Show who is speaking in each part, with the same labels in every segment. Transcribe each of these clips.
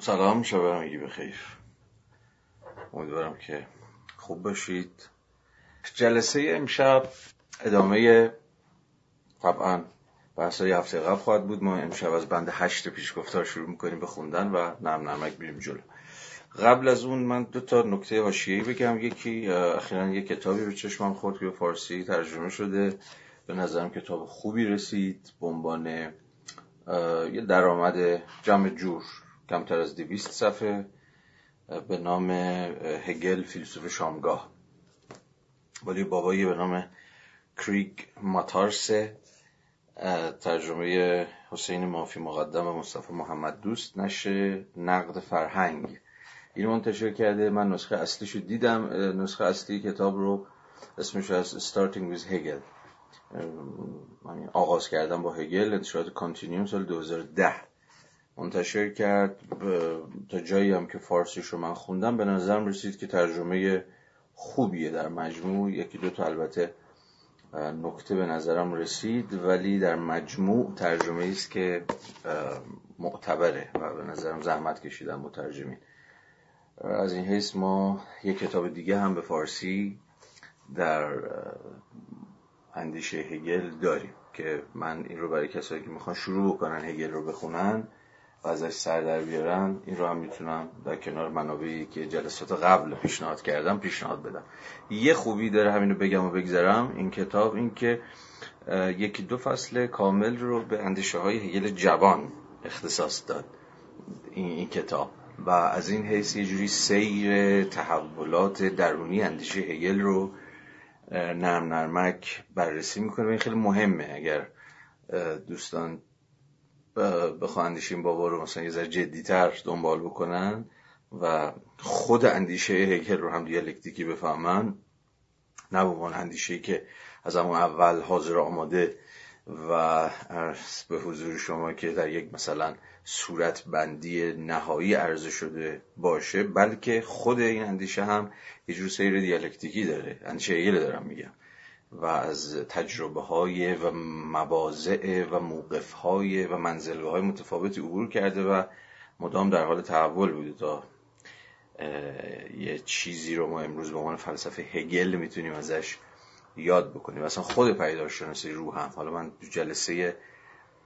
Speaker 1: سلام شب همگی بخیر امیدوارم که خوب باشید. جلسه امشب ادامه طبعا بحثای هفته قبل خواهد بود. ما امشب از بند هشت پیشگفتار شروع می‌کنیم به خوندن و نرم نرمک بریم جلو. قبل از اون من دو تا نکته حاشیه‌ای بگم. یکی اخیرا یک کتابی به چشمم خورد که به فارسی ترجمه شده. به نظرم کتاب خوبی رسید. به عنوان یه درآمد جمع جور. کمتر از دویست صفحه به نام هگل فیلسوف شامگاه. ولی بابایی به نام کریگ ماتارسه ترجمه حسین مافی مقدم و مصطفی محمد دوست نشه نقد فرهنگ. این منتشر کرده. من نسخه اصلیشو دیدم. نسخه اصلی کتاب رو اسمش از Starting with Hegel. آغاز کردم با هگل انتشارات کانتینیوم سال 2010 منتشر کرد. تا جایی هم که فارسیش رو من خوندم به نظرم رسید که ترجمه خوبیه در مجموع. یکی دو تا البته نکته به نظرم رسید ولی در مجموع ترجمه است که معتبره و به نظرم زحمت کشیدن مترجمین از این حیث ما یک کتاب دیگه هم به فارسی در اندیشه هگل داریم که من این رو برای کسایی که می‌خوان شروع بکنن هگل رو بخونن و ازش سر در بیارن این رو هم می‌تونم در کنار منابعی که جلسات قبل پیشنهاد کردم پیشنهاد بدم. یه خوبی داره همینو بگم و بگذرم این کتاب این که یکی دو فصل کامل رو به اندیشه های هگل جوان اختصاص داد این, این کتاب. و از این حیث یه جوری سیر تحولات درونی اندیشه هگل رو نرم نرمک بررسی می‌کنه. و این خیلی مهمه اگر دوستان بخواه اندیشه این بابا رو مثلا یه ذره جدیتر دنبال بکنن و خود اندیشه هگل رو هم دیالکتیکی بفهمن. نه به اندیشه که از همون اول حاضر آماده و به حضور شما که در یک مثلا صورت بندی نهایی عرضه شده باشه بلکه خود این اندیشه هم یه جور سیر دیالکتیکی داره. اندیشه هگل دارم میگم. و از تجربه های و مواضع و موقف های و منزلگاه های متفاوتی عبور کرده و مدام در حال تحول بوده تا یه چیزی رو ما امروز به عنوان فلسفه هگل می‌تونیم ازش یاد بکنیم. اصلا خود پیدارشناسی روح هم. حالا من جلسه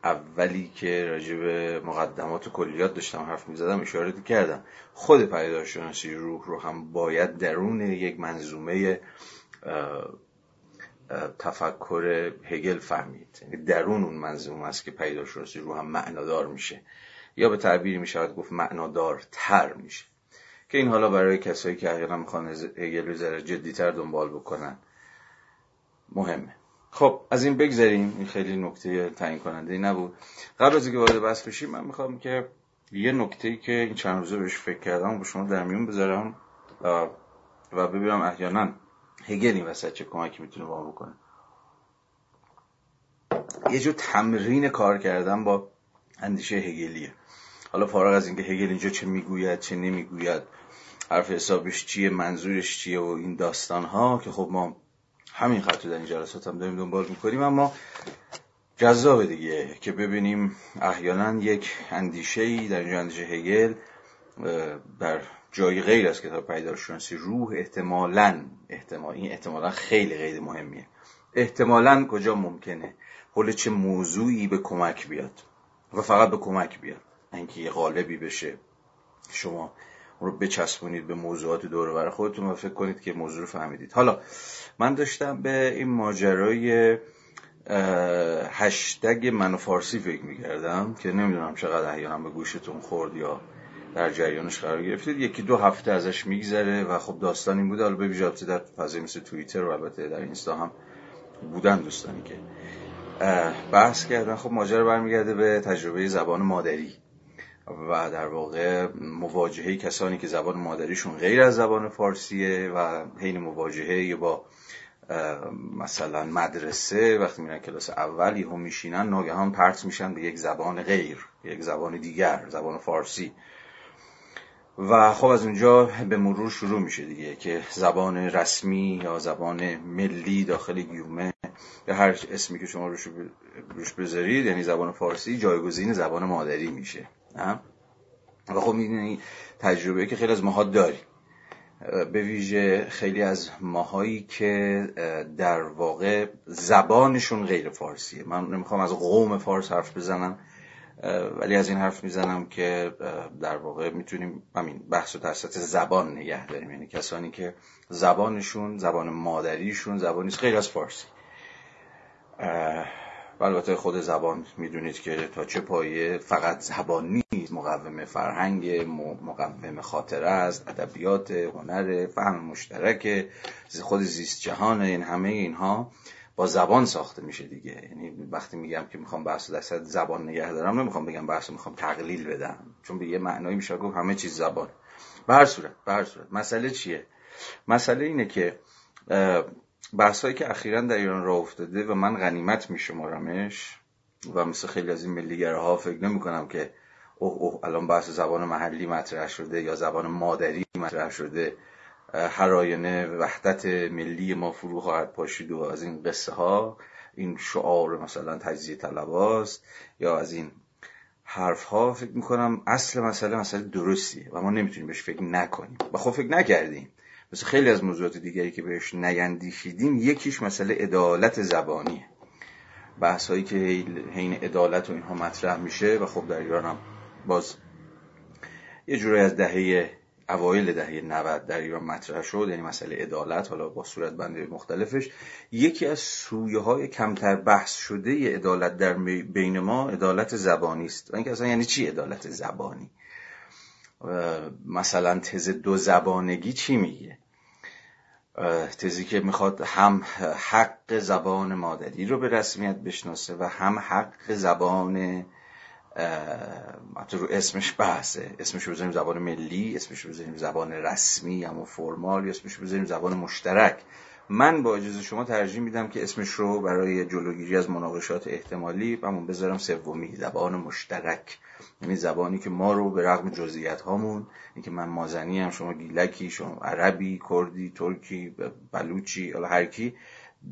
Speaker 1: اولی که راجع به مقدمات و کلیات داشتم حرف می‌زدم اشاره کردم. خود پیدارشناسی روح رو هم باید درون یک منظومه تفکر هگل فهمید. یعنی درون اون منظومه است که پیدارشناسی روح هم معنادار میشه. یا به تعبیری می‌شود گفت معنادار تر میشه. که این حالا برای کسایی که حقیقا می‌خوان هگل رو ذره جدیتر دنبال بکنن مهمه. خب از این بگذاریم این خیلی نکته تعیین کننده ای نبود. قبل از اینکه وارد بحث بشیم من می‌خوام که یه نکته ای که این چند روزه بهش فکر کردم با شما در میون بذارم و ببینم احیانا هگل این وسط چه کمکی می‌تونه با بکنه. یه جور تمرین کار کردن با اندیشه هگلیه. حالا فارغ از اینکه هگل اینجا چه می‌گوید چه نمی‌گوید حرف حسابش چیه منظورش چیه و این داستان ها که خب ما همین خط در این جلسات هم داریم دنبال می‌کنیم اما جذاب دیگه که ببینیم احیانا یک اندیشه ای در اینجا اندیشه هگل بر جای غیر از کتاب پیدارشناسی روح احتمالا احتمال این احتمالا خیلی غیر مهمیه. احتمالا کجا ممکنه؟ حول چه موضوعی به کمک بیاد؟ و فقط به کمک بیاد؟ اینکه یه قالبی بشه. شما رو بچسبونید به موضوعات دور خودتون و فکر کنید که موضوع رو فهمیدید. حالا من داشتم به این ماجرای هشتگ من فارسی فکر می‌کردم که نمی‌دونم چقدر احیانا به گوشتون خورد یا در جریانش قرار گرفتید. یکی دو هفته ازش میگذره و خب داستان این بوده. حالا به ویژه در فضای مثل توییتر و البته در اینستا هم بودن دوستانی که بحث کردن. خب ماجرا برمیگرده به تجربه زبان مادری و در واقع مواجهه کسانی که زبان مادریشون غیر از زبان فارسیه و حین مواجهه با مثلا مدرسه وقتی میرن کلاس اول یهو میشینن ناگهان پرت میشن به یک زبان غیر یک زبان دیگر زبان فارسی. و خب از اونجا به مرور شروع میشه دیگه که زبان رسمی یا زبان ملی داخل گیومه یا هر اسمی که شما روش بذارید یعنی زبان فارسی جایگزین زبان مادری میشه. و خب می‌دونی تجربه که خیلی از ماها داریم. به ویژه خیلی از ماهایی که در واقع زبانشون غیر فارسیه. من نمی‌خوام از قوم فارس حرف بزنم. ولی از این حرف می‌زنم که در واقع می‌تونیم همین بحث و در سطح زبان نگه داریم. یعنی کسانی که زبانشون زبان مادریشون زبانی غیر از فارسی. البته خود زبان می‌دونید که تا چه پایه فقط زبان نیست. مقوم فرهنگ مقوم خاطره است ادبیات هنر فهم مشترک خود زیست جهان این همه اینها. با زبان ساخته میشه دیگه. یعنی وقتی میگم که می‌خوام بحث دست زبان نگه دارم نمی‌خوام بگم بحث می‌خوام تقلیل بدم. چون به یه معنایی میشه گفت همه چیز زبان. به هر صورت به صورت. مسئله چیه؟ مسئله اینه که بحثایی که اخیرا در ایران راه افتاده و من غنیمت میشمارمش و مثل خیلی از این ملیگراها فکر نمی کنم که اوه اوه الان بحث زبان محلی مطرح شده یا زبان مادری مطرح شده. هر آینه وحدت ملی ما فرو خواهد پاشید و از این قصه ها این شعار مثلا تجزیه طلباست یا از این حرف ها فکر می‌کنم اصل مسئله مسئله درستیه و ما نمی‌تونیم بهش فکر نکنیم. و خب فکر نکردیم. مثل خیلی از موضوعات دیگری که بهش نیندیشیدیم یکیش مسئله عدالت زبانیه. بحث هایی که حین عدالت و اینها مطرح میشه و خب در ایران هم باز یه جوری از دهه اوایل دهه 90 در ایران مطرح شد یعنی مسئله عدالت حالا با صورت بندی مختلفش یکی از سویه های کمتر بحث شده عدالت در بین ما عدالت زبانی است. اینکه اصلا یعنی چی عدالت زبانی؟ مثلا تز دو زبانگی چی میگه؟ تزی که می‌خواد هم حق زبان مادری رو به رسمیت بشناسه و هم حق زبان حتی رو اسمش بحثه. اسمش رو بذاریم زبان ملی اسمش رو بذاریم زبان رسمی اما فرمال یا اسمش رو بذاریم زبان مشترک. من با اجازه شما ترجیح میدم که اسمش رو برای جلوگیری از مناقشات احتمالی همون بذارم سومی زبان مشترک. یعنی زبانی که ما رو به رغم جزئیات هامون اینکه من مازنی هم شما گیلکی شما عربی کردی ترکی بلوچی یا هر کی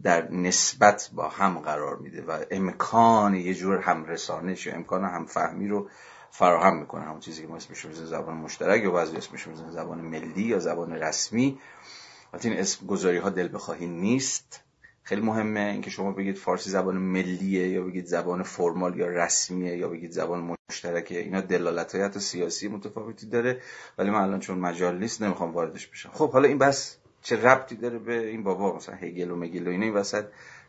Speaker 1: در نسبت با هم قرار میده و امکان یه جور هم رسانش یا امکان هم فهمی رو فراهم می‌کنه. همون چیزی که ما اسمش رو زبان مشترک یا بعضی اسمش رو زبان ملی یا زبان رسمی. وقتی این اسم گذاری ها دل بخواهی نیست خیلی مهمه اینکه شما بگید فارسی زبان ملیه یا بگید زبان فرمال یا رسمیه یا بگید زبان مشترکه. اینا دلالت های سیاسی متفاوتی داره ولی من الان چون مجال نیست نمی‌خوام واردش بشم. خب حالا این بس. چه ربطی داره به این بابا؟ مثلا هگل و مگل و اینا این وسط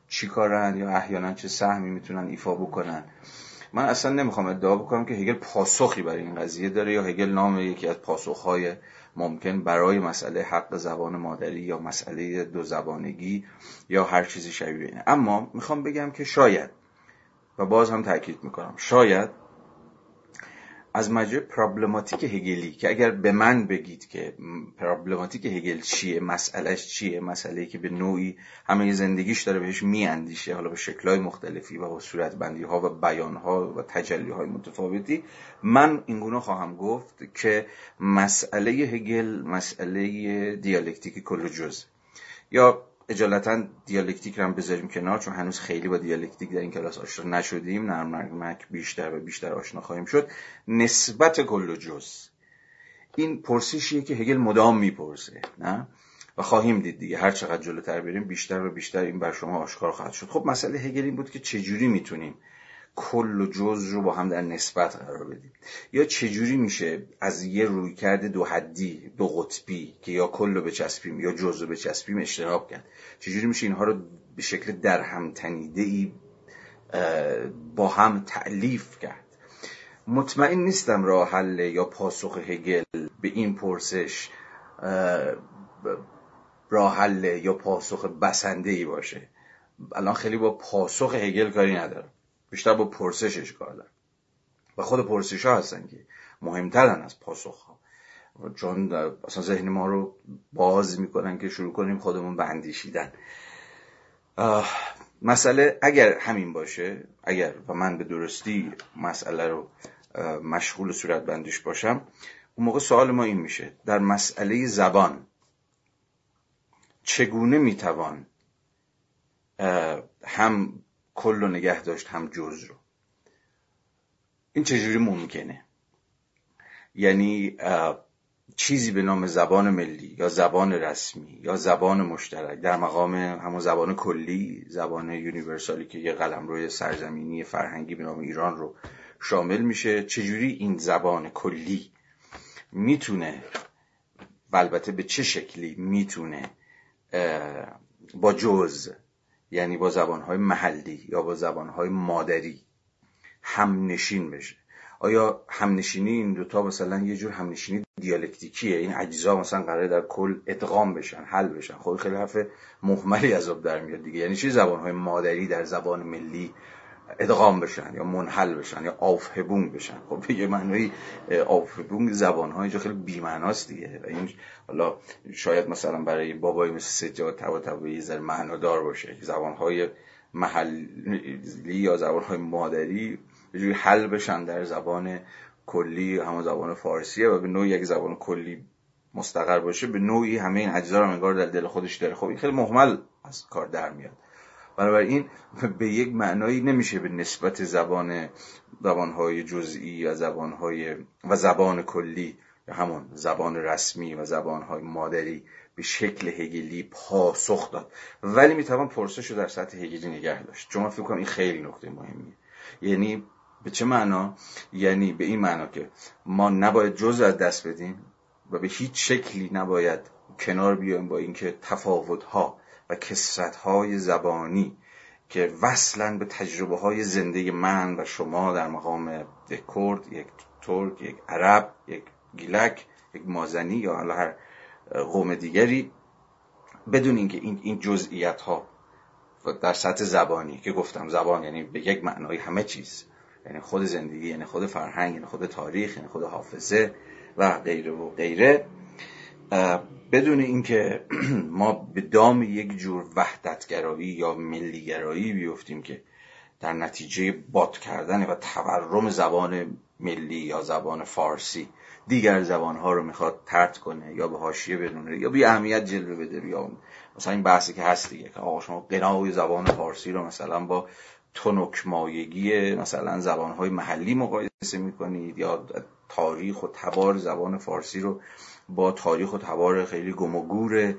Speaker 1: چیکارن یا احیانا چه سهمی می‌تونن ایفا بکنن؟ من اصلا نمی‌خوام ادعا بکنم که هگل پاسخی برای این قضیه داره یا هگل نام یکی از پاسخهای ممکن برای مسئله حق زبان مادری یا مسئله دو زبانگی یا هر چیزی شبیه اینه. اما می‌خوام بگم که شاید و باز هم تاکید می‌کنم شاید از مجرد problematic هگلی که اگر به من بگید که problematic هگل چیه مسئلهش چیه مسئله که به نوعی همه زندگیش داره بهش میاندیشه حالا به شکلهای مختلفی و با صورت بندی ها و بیان ها و تجلی های متفاوتی من اینگونه خواهم گفت که مسئله هگل مسئله دیالکتیک کل جز یا اجالتا دیالکتیک رو هم بذاریم کنار چون هنوز خیلی با دیالکتیک در این کلاس آشنا نشدیم. نرمک بیشتر و بیشتر آشنا خواهیم شد. نسبت کل و جز این پرسشیه که هگل مدام می‌پرسه نه؟ و خواهیم دید دیگه هر چقدر جلوتر بریم بیشتر و بیشتر این بر شما آشکار خواهد شد. خب مسئله هگل این بود که چجوری می‌تونیم کل و جز رو با هم در نسبت قرار بدیم. یا چجوری میشه از یه روی کرده دو حدی دو قطبی که یا کل رو بچسبیم یا جز رو بچسبیم اجتناب کرد؟ چجوری میشه اینها رو به شکل در هم تنیده ای با هم تعلیف کرد؟ مطمئن نیستم راه حل یا پاسخ هگل به این پرسش راه حل یا پاسخ بسنده ای باشه. الان خیلی با پاسخ هگل کاری ندارم. بیشتر با پرسشش کار دارم. و خود پرسش ها هستن که مهمترن از پاسخ ها چون اصلا ذهن ما رو باز می‌کنن که شروع کنیم خودمون به اندیشیدن. مسئله اگر همین باشه اگر و من به درستی مسئله رو مشغول صورت بندیش باشم اون موقع سوال ما این میشه. در مسئله زبان چگونه می‌توان هم کل رو نگه داشت هم جز رو. این چجوری ممکنه؟ یعنی چیزی به نام زبان ملی یا زبان رسمی یا زبان مشترک در مقام همون زبان کلی زبان یونیورسالی که یه قلم روی سرزمینی فرهنگی به نام ایران رو شامل میشه چجوری این زبان کلی می‌تونه و البته به چه شکلی می‌تونه با جز یعنی با زبانهای محلی یا با زبانهای مادری همنشین بشه. آیا همنشینی این دوتا مثلا یه جور همنشینی دیالکتیکیه؟ این اجزا مثلا قراره در کل ادغام بشن حل بشن. خب خیلی حرف محملی از آب در میاد دیگه. یعنی چی زبانهای مادری در زبان ملی ادغام بشن یا منحل بشن یا آفهبونگ بشن. خب به یه معنی آفهبونگ زبان اینجا خیلی بیمعناست دیگه. و این حالا شاید مثلا برای بابای مثل سجاد تبا تبایی ذره معنادار باشه. زبان های محلی یا زبان های مادری جوری حل بشن در زبان کلی همون زبان فارسیه و به نوعی یک زبان کلی مستقر باشه به نوعی همه این اجزا رو انگار در دل خودش داره. خب این خیلی محمل از کار در میاد. بنابراین به یک معنایی نمیشه به نسبت زبان زبانهای جزئی و زبانهای و زبان کلی همون زبان رسمی و زبانهای مادری به شکل هگلی پاسخ داد. ولی می‌توان پرسش رو در سطح هگلی نگه داشت. چون من فکر کنم این خیلی نکته مهمیه. یعنی به چه معنا؟ یعنی به این معنا که ما نباید جز از دست بدیم و به هیچ شکلی نباید کنار بیایم با اینکه تفاوت ها و کسرت های زبانی که وصلا به تجربه های زنده من و شما در مقام یک کرد یک ترک یک عرب یک گیلک یک مازنی یا حالا هر قوم دیگری بدون اینکه این این جزئیات ها در سطح زبانی که گفتم زبان یعنی به یک معنای همه چیز یعنی خود زندگی یعنی خود فرهنگ یعنی خود تاریخ یعنی خود حافظه و غیره و غیره بدون اینکه ما به دام یک جور وحدتگرایی یا ملیگرایی بیفتیم که در نتیجه باد کردن و تورم زبان ملی یا زبان فارسی دیگر زبانها رو می‌خواد ترد کنه یا به حاشیه بدونه یا بی اهمیت جلوه بده یا مثلا این بحثی که هست دیگه که آقا شما قناوی زبان فارسی رو مثلا با تنک مایگی مثلا زبانهای محلی مقایسه می‌کنید یا تاریخ و تبار زبان فارسی رو با تاریخ و تبار خیلی گم و گور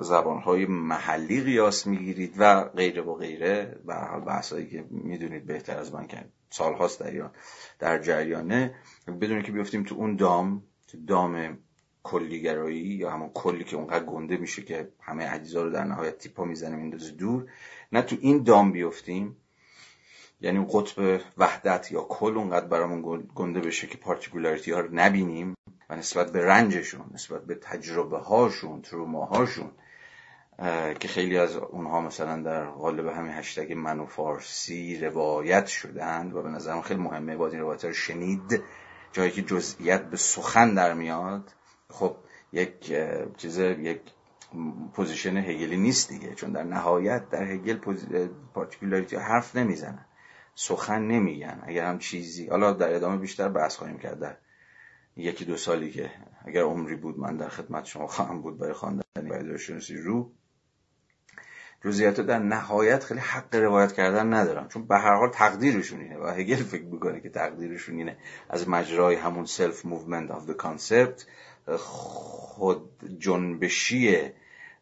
Speaker 1: زبانهای محلی قیاس می‌گیرید و غیره و غیره. و حال بحثایی که می‌دونید بهتر از من که سالهاست در در جریانه. بدونید که بیفتیم تو اون دام تو دام کلیگرایی یا همون کلی که اونقدر گنده میشه که همه اجزا رو در نهایت تیپا می‌زنه میندازه دور. نه تو این دام بیفتیم. یعنی قطب وحدت یا کل اونقدر برامون گنده بشه که particularity ها رو نبینیم. و نسبت به رنجشون نسبت به تجربه هاشون تروما هاشون که خیلی از اونها مثلا در قالب همین هشتگ me too فارسی روایت شدند و به نظرم خیلی مهمه باید این روایت رو شنید جایی که جزئیت به سخن در میاد. خب یک چیز یک position هگلی نیست دیگه چون در نهایت در هگل particularity حرف نمی‌زنن سخن نمیگن اگر هم چیزی حالا در ادامه بیشتر بحث خواهیم کرد در یکی دو سالی که اگر عمری بود من در خدمت شما خواهم بود برای خواندن پدیدارشناسی روح جزئیات در نهایت خیلی حق روایت کردن ندارم. چون به هر حال تقدیرشون اینه و هگل فکر می‌کنه که تقدیرشون اینه. از مجرای همون self-movement of the concept خود جنبشی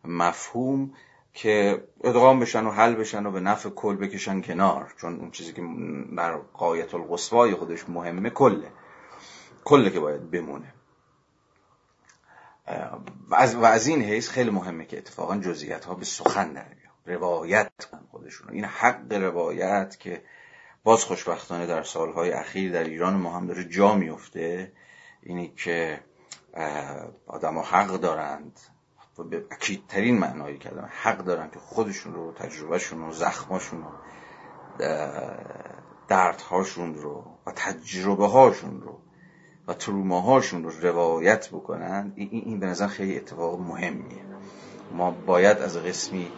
Speaker 1: مفهوم که ادغام بشن و حل بشن و به نفع کل بکشن کنار. چون اون چیزی که در قایت القصوای خودش مهمه کله. کله که باید بمونه. و از, این حیث خیلی مهمه که اتفاقا جزئیات ها به سخن در روایت کنن خودشون این حق روایت که باز خوشبختانه در سالهای اخیر در ایران ما هم داره جا میفته اینی که آدم حق دارند به اکیدترین معنایی کردن حق دارن که خودشون رو تجربهشون و زخماشون و دردهاشون رو و تجربه هاشون رو و تروماهاشون رو روایت بکنن این, این به نظر خیلی اتفاق مهمیه. ما باید از قسمی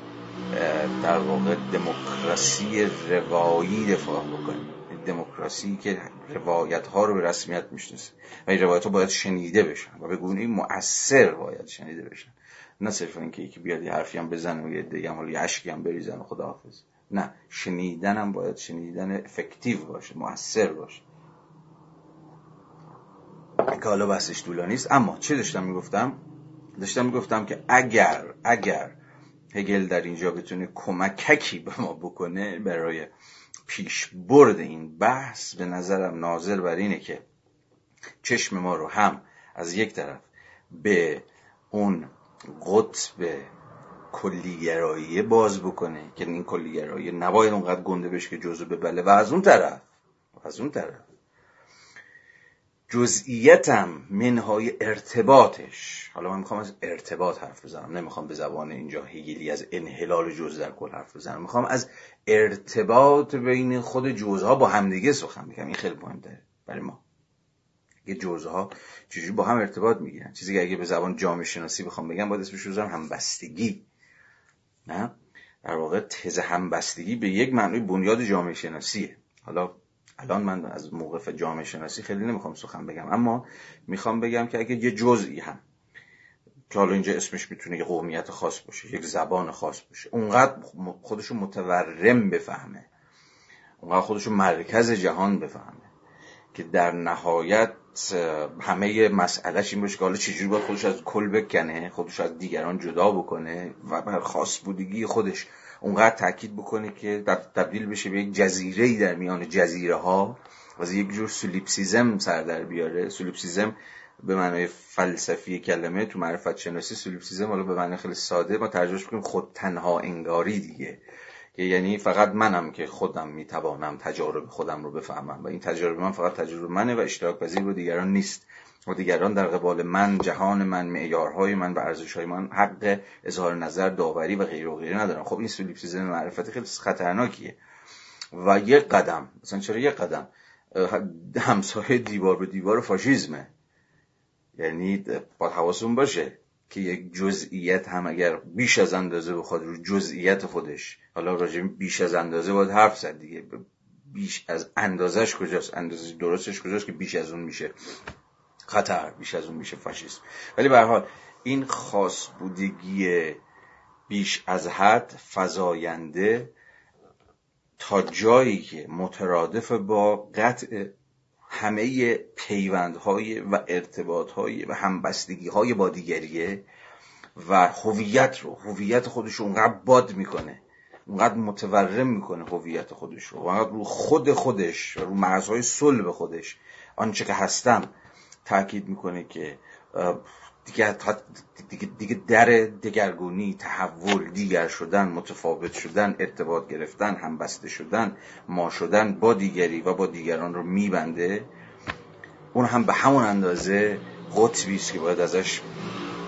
Speaker 1: در واقع دموکراسی روایی دفاع بکنیم. دموکراسی که روایت ها رو به رسمیت می‌شناسه. و این روایت ها باید شنیده بشن و به گونه مؤثر باید شنیده بشن. نه صرفا اینکه یکی بیاد یه حرفی هم بزنه و یه دیگه هم یه عشقی هم بریزن خداحافظ. نه شنیدن هم باید شنیدن افکتیو باشه مؤثر باشه. که حالا بحثش طولانی است اما چه داشتم می‌گفتم؟ داشتم می‌گفتم که اگر اگر هگل در اینجا بتونه کمککی به ما بکنه برای پیش برد این بحث به نظرم ناظر بر اینه که چشم ما رو هم از یک طرف به اون قطب کلیگرایی باز بکنه که این کلیگرایی نباید اونقدر گنده بشه که جزو ببله و از اون طرف از اون طرف جزئیتم منهای ارتباطش. حالا من می‌خوام از ارتباط حرف بزنم نمی‌خوام به زبان اینجا هگلی از انحلال جز در کل حرف بزنم. می‌خوام از ارتباط بین خود جزها با همدیگه سخن بگم. این خیلی مهمه برای ما. یه جزها چجوری با هم ارتباط می‌گیرن؟ چیزی که اگه به زبان جامعه شناسی بخوام بگم باید اسمش رو همبستگی. نه؟ در واقع تز همبستگی به یک معنی بنیاد جامعه شناسیه. حالا الان من از موقف جامعه شناسی خیلی نمی‌خوام سخن بگم اما می‌خوام بگم که اگه یه جزئی هم که حالا اینجا اسمش می‌تونه یه قومیت خاص باشه یک زبان خاص باشه اونقدر خودشو متورم بفهمه اونقدر خودشو مرکز جهان بفهمه که در نهایت همه مسئلهش این باشه که حالا چجوری باید خودش از کل بکنه خودش از دیگران جدا بکنه و بر خاص بودگی خودش اونقدر تاکید بکنه که تبدیل بشه به یک جزیره ای در میان جزیره ها و یک جور solipsism سر در بیاره. solipsism به معنای فلسفی کلمه تو معرفت شناسی solipsism حالا به معنی خیلی ساده ما ترجمهش کنیم خود تنها انگاری دیگه. که یعنی فقط منم که خودم می‌توانم تجارب خودم رو بفهمم و این تجارب من فقط تجربه منه و اشتراک پذیر دیگران نیست و دیگران در قبال من جهان من معیارهای من و ارزشهای من حق اظهار نظر داوری و غیر و غیره ندارم خب این سولیپسیزم معرفت خیلی خطرناکیه. و یک قدم مثلا چرا یک قدم؟ همسایه دیوار به دیوار فاشیزمه. یعنی با حواسون باشه که یک جزئیت هم اگر بیش از اندازه بخواد رو جزئیت خودش حالا راجع بیش از اندازه باید حرف زد دیگه. بیش از اندازش کجاست؟ اندازه درستش کجاست که بیش از اون میشه؟ خطر بیش از اون میشه فاشیسم ولی به حال این خاص بودگی بیش از حد فزاینده تا جایی که مترادف با قطع همه پیوندهای و ارتباطهای و همبستگیهای با دیگریه و هویت رو هویت خودش اونقدر باد می‌کنه اونقدر متورم می‌کنه هویت خودش رو اونقدر رو خود خودش و رو مرزهای صلب خودش. آنچه که هستم تاکید می‌کنه که دیگه, دیگه, دیگه در دگرگونی تحول دیگر شدن متفاوت شدن ارتباط گرفتن همبسته شدن ما شدن با دیگری و با دیگران رو میبنده. اون هم به همون اندازه قطبی است که باید ازش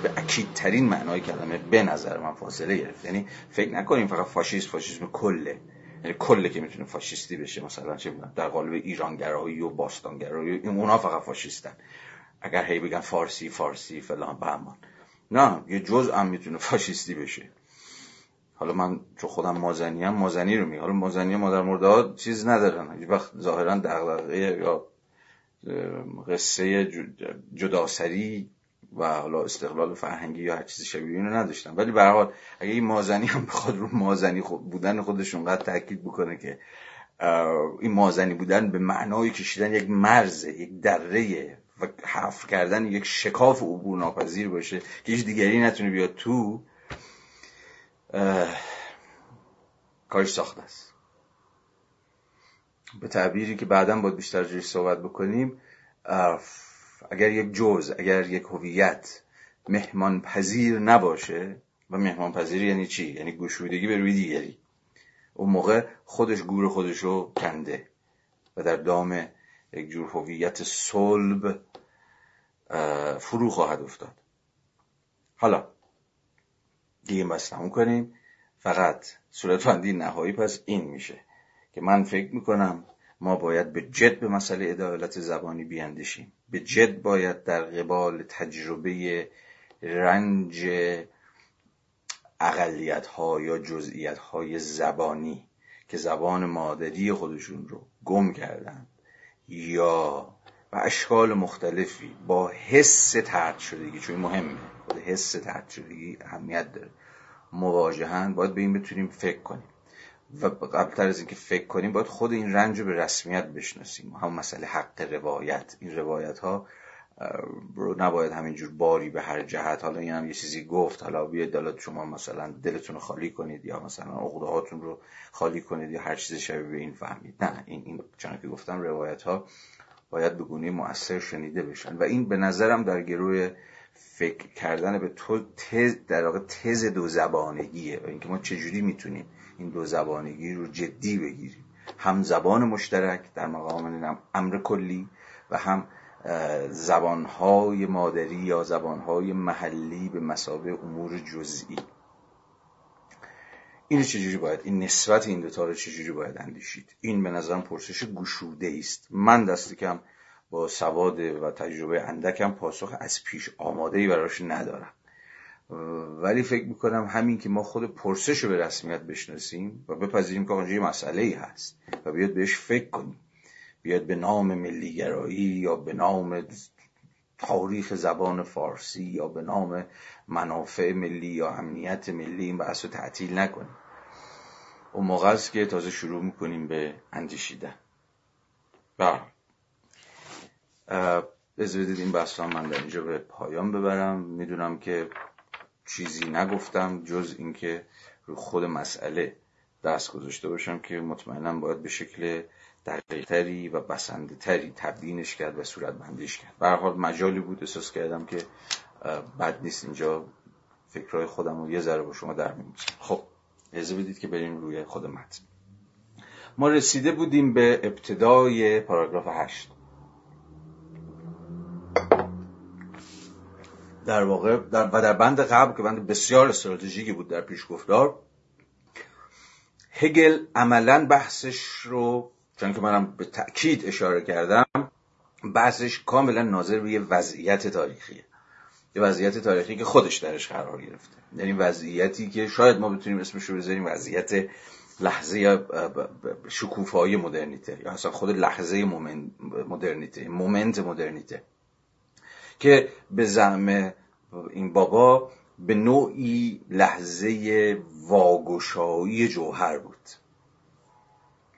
Speaker 1: به اکیدترین معنای کلمه به نظر من فاصله گرفت. یعنی فکر نکنیم فقط فاشیست فاشیسم کله. یعنی کله که می‌تونه فاشیستی بشه مثلا چه در قالب ایرانگرایی و باستانگرایی اونا فقط فاشیستن. اگر هی بگن فارسی فارسی فلان بهمان. نه یه جز هم می‌تونه فاشیستی بشه. حالا من چون خودم مازنی هم مازنی رو می حالا مازنی مادر مرده چیز ندارن. هیچ وقت ظاهرا دغدغه یا قصه جداسری و حالا استقلال فرهنگی یا هر چیزی شبیه اینو نداشتن ولی به حال اگه این مازنی هم بخواد رو مازنی خود بودن خودش اونقدر تاکید بکنه که این مازنی بودن به معنای کشیدن یک مرز یک دره و حفر کردن یک شکاف عبور ناپذیر باشه که هیچ دیگری نتونه بیاد تو کارش ساخته است. به تعبیری که بعدا باید بیشتر جوری صحبت بکنیم اگر یک جز اگر یک هویت مهمان پذیر نباشه و مهمان پذیر یعنی چی؟ یعنی گشودگی به روی دیگری. اون موقع خودش گور خودش رو کنده. و در دام یک جور هویت صلب فرو خواهد افتاد. حالا دیگه بس تموم کنیم. فقط صورتبندی نهایی پس این میشه که من فکر می‌کنم ما باید به جد به مسئله عدالت زبانی بیاندیشیم. به جد باید در قبال تجربه رنج اقلیت ها یا جزئیت های زبانی که زبان مادری خودشون رو گم کردن یا و اشکال مختلفی با حس ترد شدگی چون مهمه خود حس ترد شدگی اهمیت داره. مواجهن باید به این بتونیم فکر کنیم. و قبلتر از اینکه فکر کنیم باید خود این رنج رو به رسمیت بشناسیم. هم مسئله حق روایت. این روایت ها رو نباید همینجور باری به هر جهت. حالا این هم یه چیزی گفت. حالا بیاید دلت شما مثلا دلتون خالی کنید یا مثلا عقده هاتون رو خالی کنید یا هر چیز شبیه به این فهمید. نه این, این چون که گفتم روایت ها باید به گونه مؤثر شنیده بشن. و این به نظرم در گروه فکر کردن به تو تز در واقع تز دو زبانگیه و اینکه ما چجوری می‌تونیم این دو زبانگی رو جدی بگیریم. هم زبان مشترک در مقام امر کلی و هم زبانهای مادری یا زبانهای محلی به مسابه امور جزئی. این چجوری باید این نسبت این دوتا رو چجوری باید اندیشید؟ این به نظرم پرسش گشوده است من دست کم با سواد و تجربه اندکم پاسخ از پیش آماده ای براش ندارم. ولی فکر می‌کنم همین که ما خود پرسش رو به رسمیت بشناسیم و بپذیریم که آنجا یه مسئله ای هست و بیاد بهش فکر کنیم. بیاد به نام ملیگرایی یا به نام تاریخ زبان فارسی یا به نام منافع ملی یا امنیت ملی این بحث رو تعطیل نکنیم. اون موقع است که تازه شروع می‌کنیم به اندیشیدن. بله. بدید این بحث من در اینجا به پایان ببرم. می‌دونم که چیزی نگفتم جز اینکه رو خود مسئله دست گذاشته باشم که مطمئنا باید به شکل دقیقتری و بسنده تری تبیینش کرد و صورت بندیش کرد. به حال مجالی بود احساس کردم که بد نیست. اینجا فکرهای خودم رو یه ذره با شما در خب اجازه بدید که بریم روی خود متن. ما رسیده بودیم به ابتدای پاراگراف هشت. در واقع در و در بند قبل که بند بسیار استراتژیکی بود در پیشگفتار هگل عملا بحثش رو چون که منم به تأکید اشاره کردم بحثش کاملا ناظر به یه وضعیت تاریخیه. یه وضعیت تاریخی که خودش درش قرار گرفته. یعنی وضعیتی که شاید ما بتونیم اسمش رو بذاریم وضعیت لحظه شکوفایی مدرنیته یا اصلا خود لحظه مدرنیته مومنت مدرنیته. که به زعم این بابا به نوعی لحظه واگشایی جوهر بود.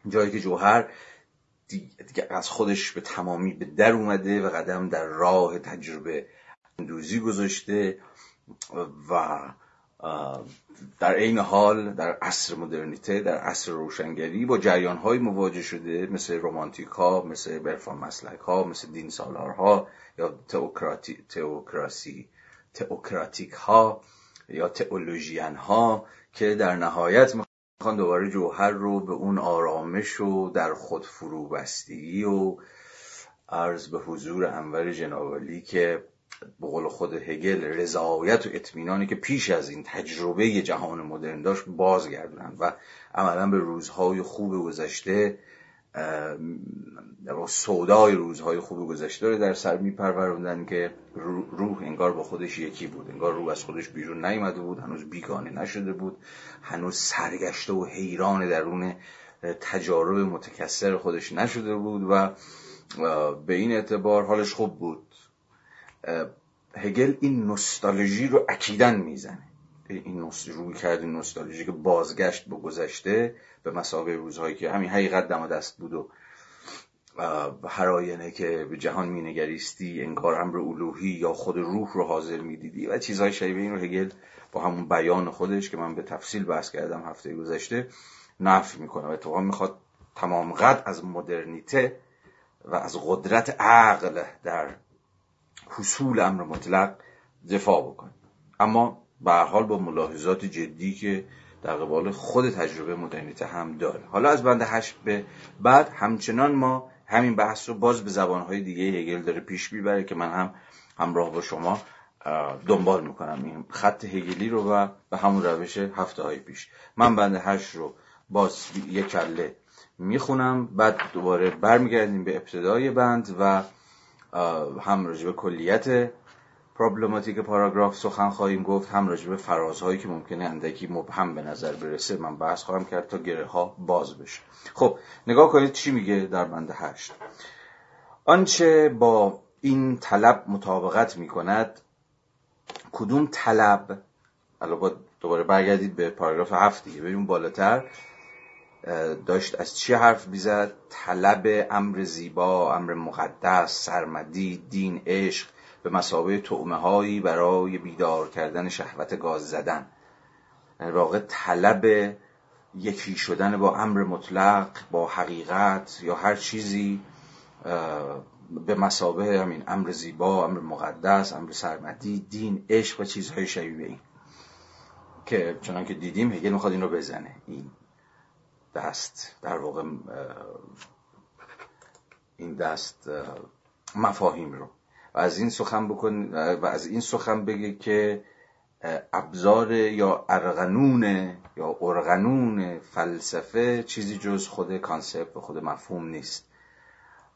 Speaker 1: جایی که جوهر از خودش به تمامی به در اومده و قدم در راه تجربه اندوزی گذاشته و در عین حال در عصر مدرنیته در عصر روشنگری با جریان های مواجه شده مثل رومانتیک ها مثل برفان مسلک ها مثل دین سالار ها یا تئوکراسی تئوکراتیک ها یا تئولوژیان ها که در نهایت می‌خوان دوباره جوهر رو به اون آرامش و در خود فرو بستگی و عرض به حضور انور جنابالی که به قول خود هگل رضایت و اطمینانی که پیش از این تجربه جهان مدرن داشت بازگردونند و عملا به روزهای خوب گذشته سودای روزهای خوب گذشته رو در سر میپروروندن که روح انگار با خودش یکی بود. انگار روح از خودش بیرون نیامده بود هنوز بیگانه نشده بود هنوز سرگشته و حیران درون تجارب متکثر خودش نشده بود و به این اعتبار حالش خوب بود. هگل این نوستالژی رو اکیدن می‌زنه. این روی کرد این نوستالژی که بازگشت به گذشته به مسابقه روزهایی که همین حقیقت دم دست بود و هر آینه که به جهان مینگریستی انگار امر الوهی یا خود روح رو حاضر می‌دیدی و چیزهای شبیه این رو هگل با همون بیان خودش که من به تفصیل بحث کردم هفته گذشته نفی می‌کنه و اتفاقا می‌خواد تمام قد از مدرنیته و از قدرت عقل در حصول امر مطلق دفاع بکنه. اما به حال با ملاحظات جدی که در قبال خود تجربه مدرنیته هم داره. حالا از بند هشت به بعد همچنان ما همین بحث رو باز به زبانهای دیگه هگل داره پیش می‌بره که من هم همراه با شما دنبال می‌کنم این خط هگلی رو و به همون روش هفته های پیش. من بند هشت رو باز یک کله می‌خونم بعد دوباره برمیگردیم به ابتدای بند و هم راجع به کلیت پرابلماتیک پاراگراف سخن خواهیم گفت هم راجع به فرازهایی که ممکنه اندکی مبهم به نظر برسه من بحث خواهم کرد تا گره ها باز بشه. خب نگاه کنید چی میگه در بند هشت. آنچه با این طلب مطابقت می‌کند کدوم طلب؟ الان با دوباره برگردید به پاراگراف هفت دیگه بریم بالاتر. داشت از چی حرف بیزد طلب امر زیبا امر مقدس سرمدی دین عشق به مسابه تعمه هایی برای بیدار کردن شهوت گاز زدن. واقع طلب یکی شدن با امر مطلق با حقیقت یا هر چیزی به مسابه همین امر زیبا امر مقدس امر سرمدی دین عشق و چیزهای شبیه این. که چنان که دیدیم هگل می‌خواد این رو بزنه. این دست در واقع این دست مفاهیم رو. و از این سخن بکن و از این سخن بگه که ابزار یا ارغنون یا ارغنون فلسفه چیزی جز خود کانسپت و خود مفهوم نیست.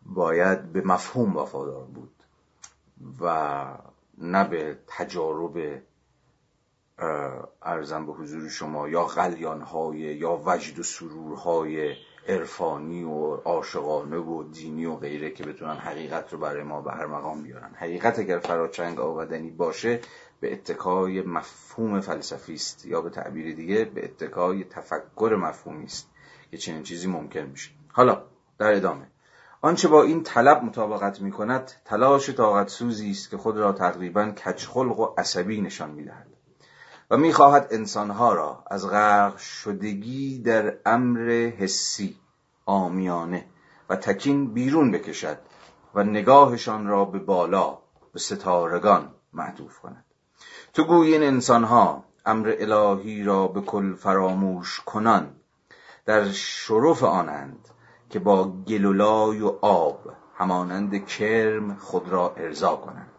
Speaker 1: باید به مفهوم وفادار بود و نه به تجارب ارزم به حضور شما یا غلیانهای یا وجد و سرورهای عرفانی و عاشقانه و دینی و غیره که بتونن حقیقت رو برای ما به هر مقام بیارن. حقیقت اگر فراچنگ آودنی باشه به اتکای مفهوم فلسفی است یا به تعبیر دیگه به اتکای تفکر مفهومی است که چنین چیزی ممکن میشه. حالا در ادامه. آنچه با این طلب مطابقت می کند تلاش طاقت سوزی است که خود را تقریبا کچخلق و عصبی نشان می‌دهد. و می‌خواهد انسانها را از غرق شدگی در امر حسی آمیانه و تکین بیرون بکشد و نگاهشان را به بالا به ستارگان معطوف کند. تو گویی این انسانها امر الهی را به کل فراموش کنان در شرف آنند که با گلولای و آب همانند کرم خود را ارضا کنند.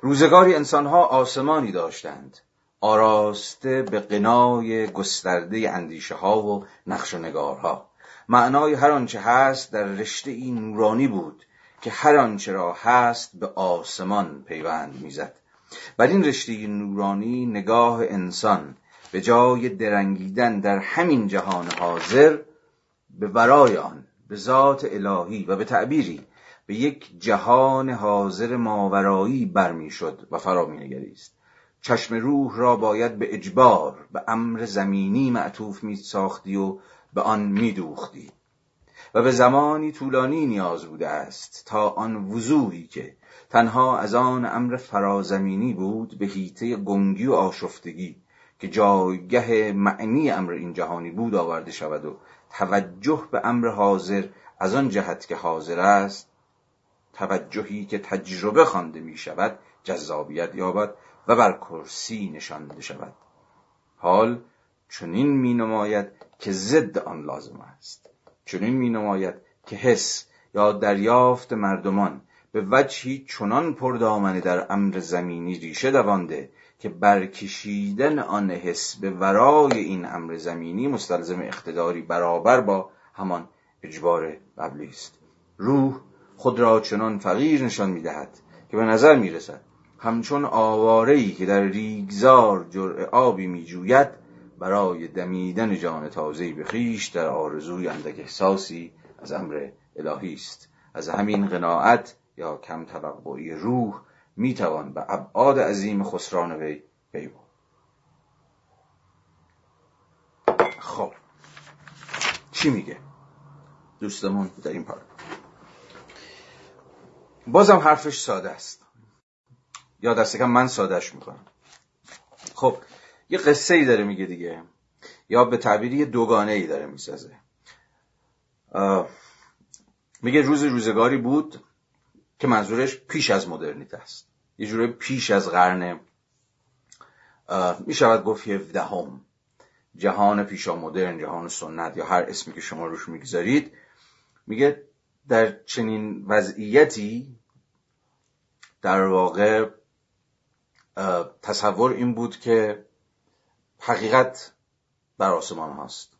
Speaker 1: روزگاری انسانها آسمانی داشتند. آراسته به قنای گسترده اندیشه ها و نقش و نگارها. معنای هر آنچه هست در رشته این نورانی بود که هر آنچه را هست به آسمان پیوند می‌زد. بر این رشته نورانی نگاه انسان به جای درنگیدن در همین جهان حاضر به ورای آن به ذات الهی و به تعبیری به یک جهان حاضر ماورایی برمیشد و فرا مینگریست. چشم روح را باید به اجبار به امر زمینی معطوف می ساختی و به آن میدوختی. و به زمانی طولانی نیاز بوده است تا آن وضوحی که تنها از آن امر فرازمینی بود به هیته گنگی و آشفتگی که جایگه معنی امر این جهانی بود آورده شود و توجه به امر حاضر از آن جهت که حاضر است توجهی که تجربه خوانده می شود جذابیت یابد و بر کرسی نشانده شود. حال چنین می نماید که ضد آن لازم است. چنین می نماید که حس یا دریافت مردمان به وجهی چنان پردامنه در امر زمینی ریشه دوانده که برکشیدن آن حس به ورای این امر زمینی مستلزم اقتداری برابر با همان اجبار قبلی است. روح خود را چنان فقیر نشان می‌دهد که به نظر می‌رسد همچون آوارهی که در ریگزار جرع آبی میجوید برای دمیدن جان تازهی به خیش در آرزوی اندک احساسی از امر الهی است. از همین قناعت یا کم توقعی روح می‌توان به ابعاد عظیم خسران وی پی خب چی میگه؟ دوستمون در این پارک بازم حرفش ساده است. یا دست کم من سادهش می‌کنم. خب یه قصه ای داره میگه دیگه. یا به تعبیری دوگانه ای داره می‌سازه. میگه روز روزگاری بود که منظورش پیش از مدرنیت است. یه جوره پیش از قرن می‌شود گفت هم جهان پیشا مدرن جهان سنت یا هر اسمی که شما روش می‌گذارید. میگه در چنین وضعیتی در واقع تصور این بود که حقیقت بر آسمان هاست.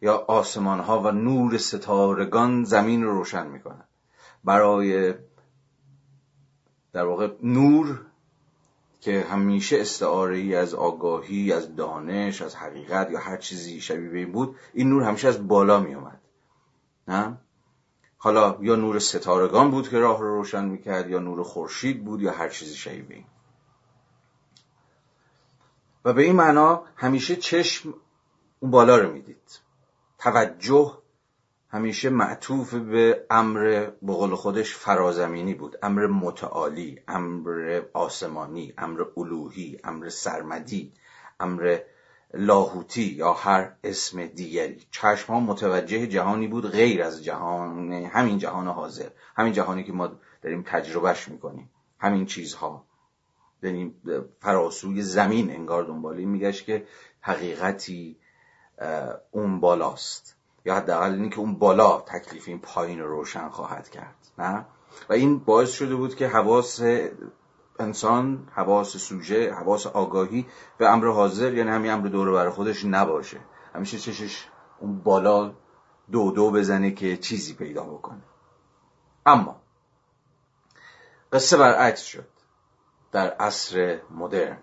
Speaker 1: یا آسمان ها و نور ستارگان زمین رو روشن می‌کنن برای در واقع نور که همیشه استعاره ای از آگاهی از دانش از حقیقت یا هر چیزی شبیه این بود این نور همیشه از بالا می اومد نه؟ حالا یا نور ستارگان بود که راه رو روشن می‌کرد یا نور خورشید بود یا هر چیزی این. و به این معنا همیشه چشم اون بالا رو می‌دید. توجه همیشه معطوف به امر بقول خودش فرازمینی بود. امر متعالی امر آسمانی امر الوهی امر سرمدی امر لاهوتی یا هر اسم دیگری. چشم ها متوجه جهانی بود غیر از جهان همین جهان حاضر همین جهانی که ما داریم تجربهش می‌کنیم. همین چیزها. یعنی فراسوی زمین انگار دنبالی میگشت که حقیقتی اون بالاست. یا حداقل اینکه که اون بالا تکلیف این پایین روشن خواهد کرد. نه؟ و این باعث شده بود که حواس انسان حواس سوژه حواس آگاهی به امر حاضر یعنی همین امر دور بر خودش نباشه. همیشه چشش اون بالا دو دو بزنه که چیزی پیدا بکنه. اما قصه برعکس شد. در عصر مدرن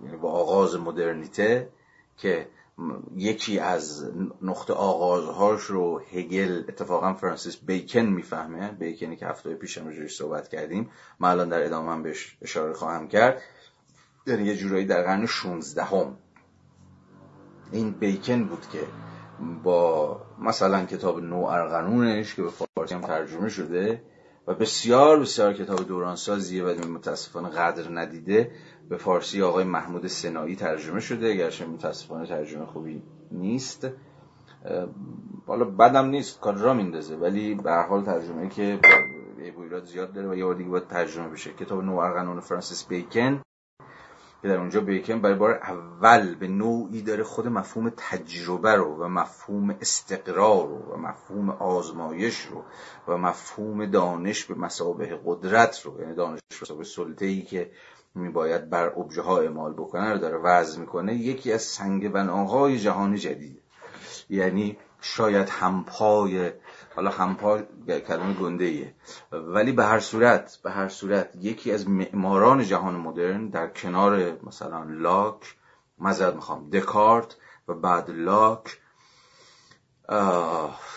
Speaker 1: یعنی با آغاز مدرنیته که یکی از نقطه آغازهاش رو هگل اتفاقا فرانسیس بیکن می‌فهمه. بیکنی که هفته پیش هم صحبت کردیم. من الان در ادامه هم بهش اشاره خواهم کرد. در یه جورایی در قرن 16 هم. این بیکن بود که با مثلا کتاب نو ارغنونش که به فارسی هم ترجمه شده و بسیار بسیار کتاب دورانسازیه و متاسفانه قدر ندیده به فارسی آقای محمود سنایی ترجمه شده گرچه متاسفانه ترجمه خوبی نیست. حالا بدم نیست کار را میندازه ولی به هر حال ترجمه که ایراد زیاد داره و یه دیگه باید ترجمه بشه. کتاب نوع قانون فرانسیس بیکن که در اونجا بیکن برای بار اول به نوعی داره خود مفهوم تجربه رو و مفهوم استقرار رو و مفهوم آزمایش رو و مفهوم دانش به مسابه قدرت رو یعنی دانش به سلطه ای که میباید بر ابژه ها اعمال بکنه رو داره وضع می‌کنه یکی از سنگ بناهای جهان جدید یعنی شاید همپای حالا همپا کلمه گنده ایه ولی به هر صورت به هر صورت یکی از معماران جهان مدرن در کنار مثلا لاک مزد می‌خوام دکارت و بعد لاک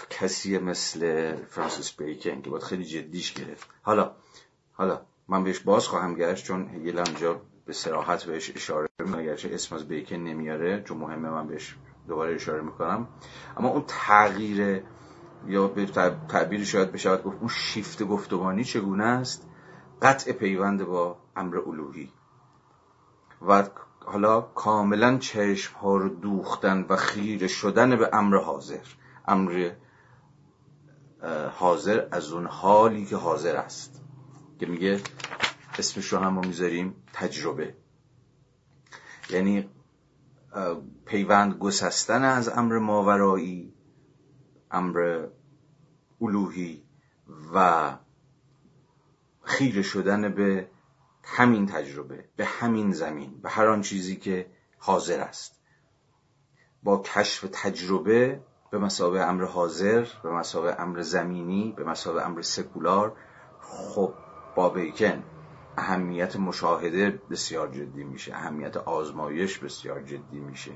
Speaker 1: کسی مثل فرانسیس بیکن که باید خیلی جدیش گرفت. حالا حالا من بهش باز خواهم گشت چون هگل اینجا به سراحت بهش اشاره می‌کنه. گرچه اسم از بیکن نمیاره چون مهمه من بهش دوباره اشاره می‌کنم. اما اون تغییر یا به تعبیر شاید بشود گفت اون شیفت گفتمانی چگونه است؟ قطع پیوند با امر الوهی. و حالا کاملا چشم ها رو دوختن و خیره شدن به امر حاضر. امر حاضر از اون حالی که حاضر است. که میگه اسمش رو هم می‌ذاریم تجربه. یعنی پیوند گسستن از امر ماورایی امر الوهی و خیره شدن به همین تجربه به همین زمین به هر آن چیزی که حاضر است. با کشف تجربه به مسابه امر حاضر به مسابه امر زمینی به مسابه امر سکولار خب با بیکن اهمیت مشاهده بسیار جدی میشه اهمیت آزمایش بسیار جدی میشه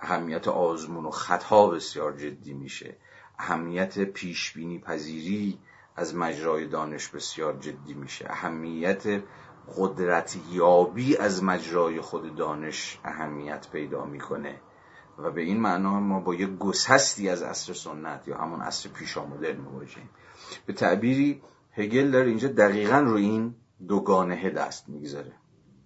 Speaker 1: اهمیت آزمون و خطا بسیار جدی میشه اهمیت پیش بینی پذیری از مجرای دانش بسیار جدی میشه اهمیت قدرت یابی از مجرای خود دانش اهمیت پیدا می‌کنه. و به این معنا ما با یک گسستی از عصر سنت یا همون عصر پیشامدرن مواجهیم. به تعبیری هگل در اینجا دقیقا رو این دوگانه دست می‌گذاره.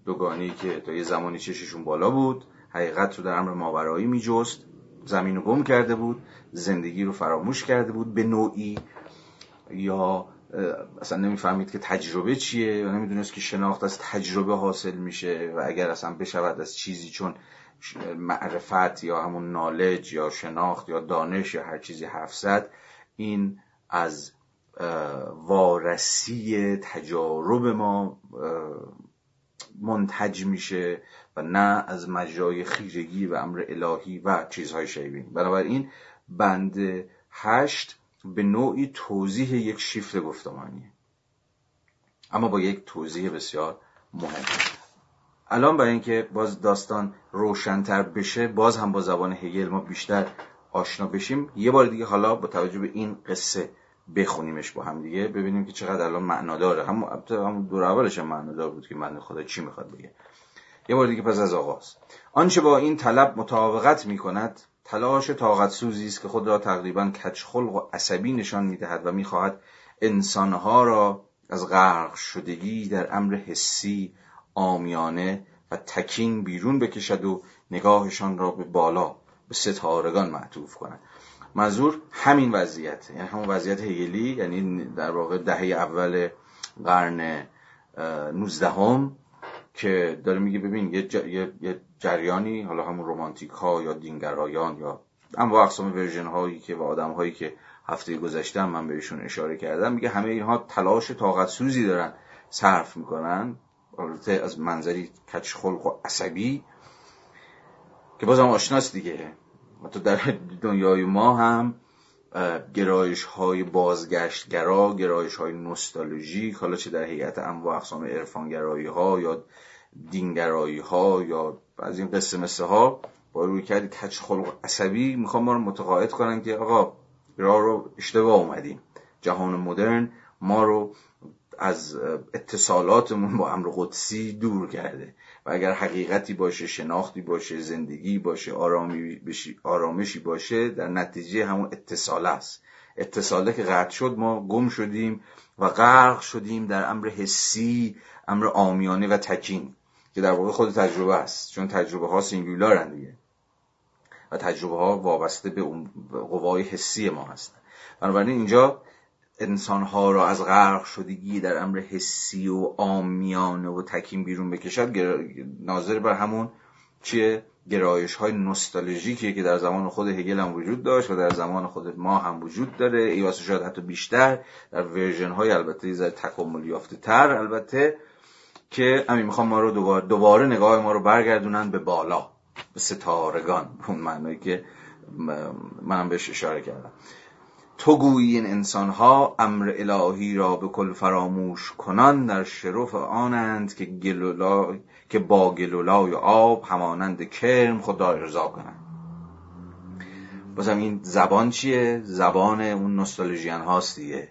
Speaker 1: دوگانه که تا یه زمانی چششون بالا بود حقیقت رو در امر ماورایی میجست زمین رو گم کرده بود زندگی رو فراموش کرده بود به نوعی. یا اصلا نمی‌فهمید که تجربه چیه یا نمی‌دونست که شناخت از تجربه حاصل میشه و اگر اصلا بشود از چیزی چون معرفت یا همون نالج یا شناخت یا دانش یا هر چیزی حرف زد این از وارسی تجارب ما منتج میشه و نه از مجرای خیرگی و امر الهی و چیزهای شیبین. بنابراین بند هشت به نوعی توضیح یک شیفت گفتمانیه. اما با یک توضیح بسیار مهم. الان برای اینکه باز داستان روشنتر بشه باز هم با زبان هگل ما بیشتر آشنا بشیم یه بار دیگه حالا با توجه به این قصه بخونیمش با هم دیگه ببینیم که چقدر الان معنا داره. هم همون دور اولش هم معنا بود که من خدا چی می‌خواد بگه. یه بار دیگه پس از آغاز. آنچه با این طلب مطابقت می کند تلاش طاقت سوزی است که خود را تقریبا کچخلق و عصبی نشان می‌دهد و می‌خواهد انسانها را از غرق شدگی در امر حسی آمیانه و تکین بیرون بکشد و نگاهشان را به بالا به ستارگان معطوف کند. منظور همین وضعیت. یعنی همون وضعیت هگلی یعنی در واقع دهه اول قرن نوزدهم که داره میگه ببین یه, جریانی حالا همون رومانتیک ها یا دینگرایان یا اما اقسام ورژن هایی که و آدم هایی که هفته گذشته من بهشون اشاره کردم میگه همه اینها تلاش طاقت سوزی دارن صرف می‌کنن. البته از منظری کچ خلق و عصبی که بازم آشناست دیگه. تو در دنیای ما هم گرایش های بازگشتگرا گرایش های نوستالژیک حالا چه در هیئت انواع اقسام عرفانگرایی ها یا دینگرایی ها یا از این قصه مثل ها با روی کردی کچ خلق عصبی می‌خوام ما رو متقاعد کنن که آقا راه رو اشتباه اومدیم. جهان مدرن ما رو از اتصالاتمون با امر قدسی دور کرده. و اگر حقیقتی باشه شناختی باشه زندگی باشه آرامی آرامشی باشه در نتیجه همون اتصال است. اتصاله که قطع شد ما گم شدیم و غرق شدیم در امر حسی امر آمیانه و تکین که در واقع خود تجربه است. چون تجربه ها سینگولارن دیگه. و تجربه ها وابسته به قوای حسی ما هستن. بنابراین اینجا انسان ها را از غرق شدگی در امر حسی و آمیانه و تکیم بیرون بکشد ناظر بر همون چیه گرایش های نوستالژیکی که در زمان خود هگل هم وجود داشت و در زمان خود ما هم وجود داره. ای شاید حتی بیشتر در ورژن های البته زیر تکامل یافته تر البته که همین می‌خوام ما رو دوباره, دوباره نگاه ما رو برگردونن به بالا به ستارگان اون معنی که منم بهش اشاره کردم. تو گویی این انسانها امر الهی را به کل فراموش کنان در شرف آنند که, گلولا... که با گلولای آب همانند کرم خدا ارضا کنند. بازم این زبان چیه؟ زبان اون نوستالژیان هاست دیگه.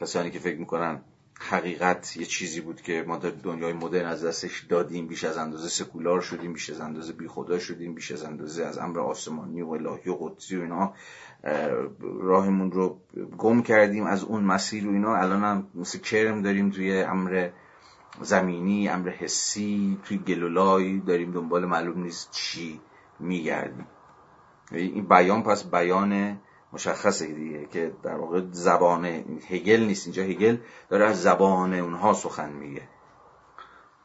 Speaker 1: کسانی که فکر می‌کنن حقیقت یه چیزی بود که ما در دنیای مدرن از دستش دادیم بیش از اندازه سکولار شدیم بیش از اندازه بیخدا شدیم بیش از اندازه از امر آسمانی و الهی و قدسی و اینا. راهمون رو گم کردیم از اون مسیر و اینا. الان هم مثل کرم داریم توی امر زمینی امر حسی توی گلولایی داریم دنبال معلوم نیست چی میگردیم. این بیان پس بیان مشخصه دیگه که در واقع زبان هگل نیست. اینجا هگل داره از زبان اونها سخن میگه.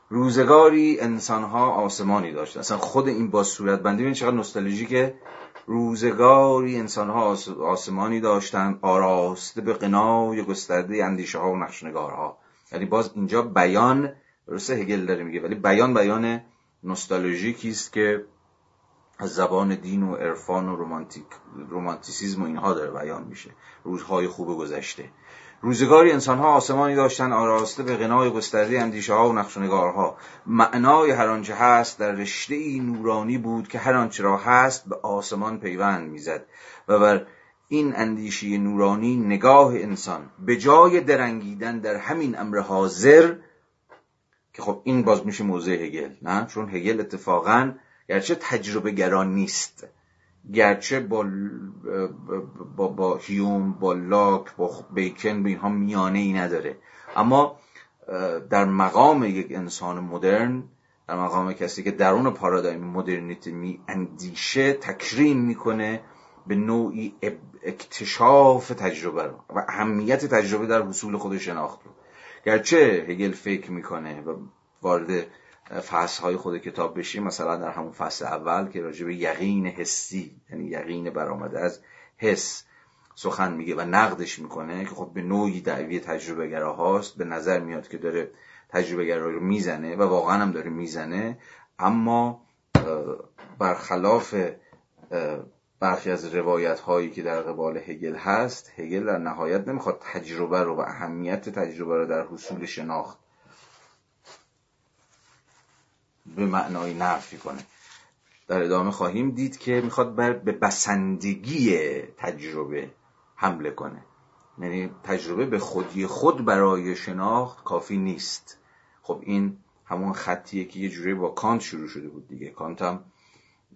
Speaker 1: روزگاری انسانها آسمانی داشتن. اصلا خود این با صورت بندی چقدر نوستالژیکه. روزگاری انسانها آسمانی داشتند آراسته به قنای گسترده اندیشه ها و نقشنگارها. یعنی باز اینجا بیان درسته هگل داره میگه ولی بیان بیان نوستالژیکی است که از زبان دین و عرفان و رومانتیک رومانتیسیزم و اینها داره بیان میشه. روزهای خوب گذشته. روزگاری انسانها آسمانی داشتن آراسته به غنای گسترده اندیشه ها و نقش و معنای هر آنچه هست در رشته ای نورانی بود که هر آنچه را هست به آسمان پیوند می‌زد. و بر این اندیشه نورانی نگاه انسان به جای درنگیدن در همین امر حاضر که خب این باز میشه موضع هگل نه؟ چون هگل اتفاقا گرچه تجربه گران نیست. گرچه با, با, با هیوم با لاک با بیکن به اینها میانه ای نداره. اما در مقام یک انسان مدرن در مقام کسی که درون پارادایم مدرنیتی می اندیشه تکریم می‌کنه به نوعی اکتشاف تجربه رو و اهمیت تجربه در حصول خود شناخت رو. گرچه هگل فکر می‌کنه و وارد فصل های خود کتاب بشیم مثلا در همون فصل اول که راجع به یقین حسی یعنی یقین برآمده از حس سخن میگه و نقدش می‌کنه که خب به نوعی دعوی تجربه هاست به نظر میاد که داره تجربه رو می‌زنه و واقعا هم داره می‌زنه. اما برخلاف برخی از روایت هایی که در قبال هگل هست هگل در نهایت نمی‌خواد تجربه رو و اهمیت تجربه رو در حصول شناخت به معنای نفی کنه. در ادامه خواهیم دید که می‌خواد بر به بسندگی تجربه حمله کنه. یعنی تجربه به خودی خود برای شناخت کافی نیست. خب این همون خطیه که یه جوری با کانت شروع شده بود دیگه. کانت هم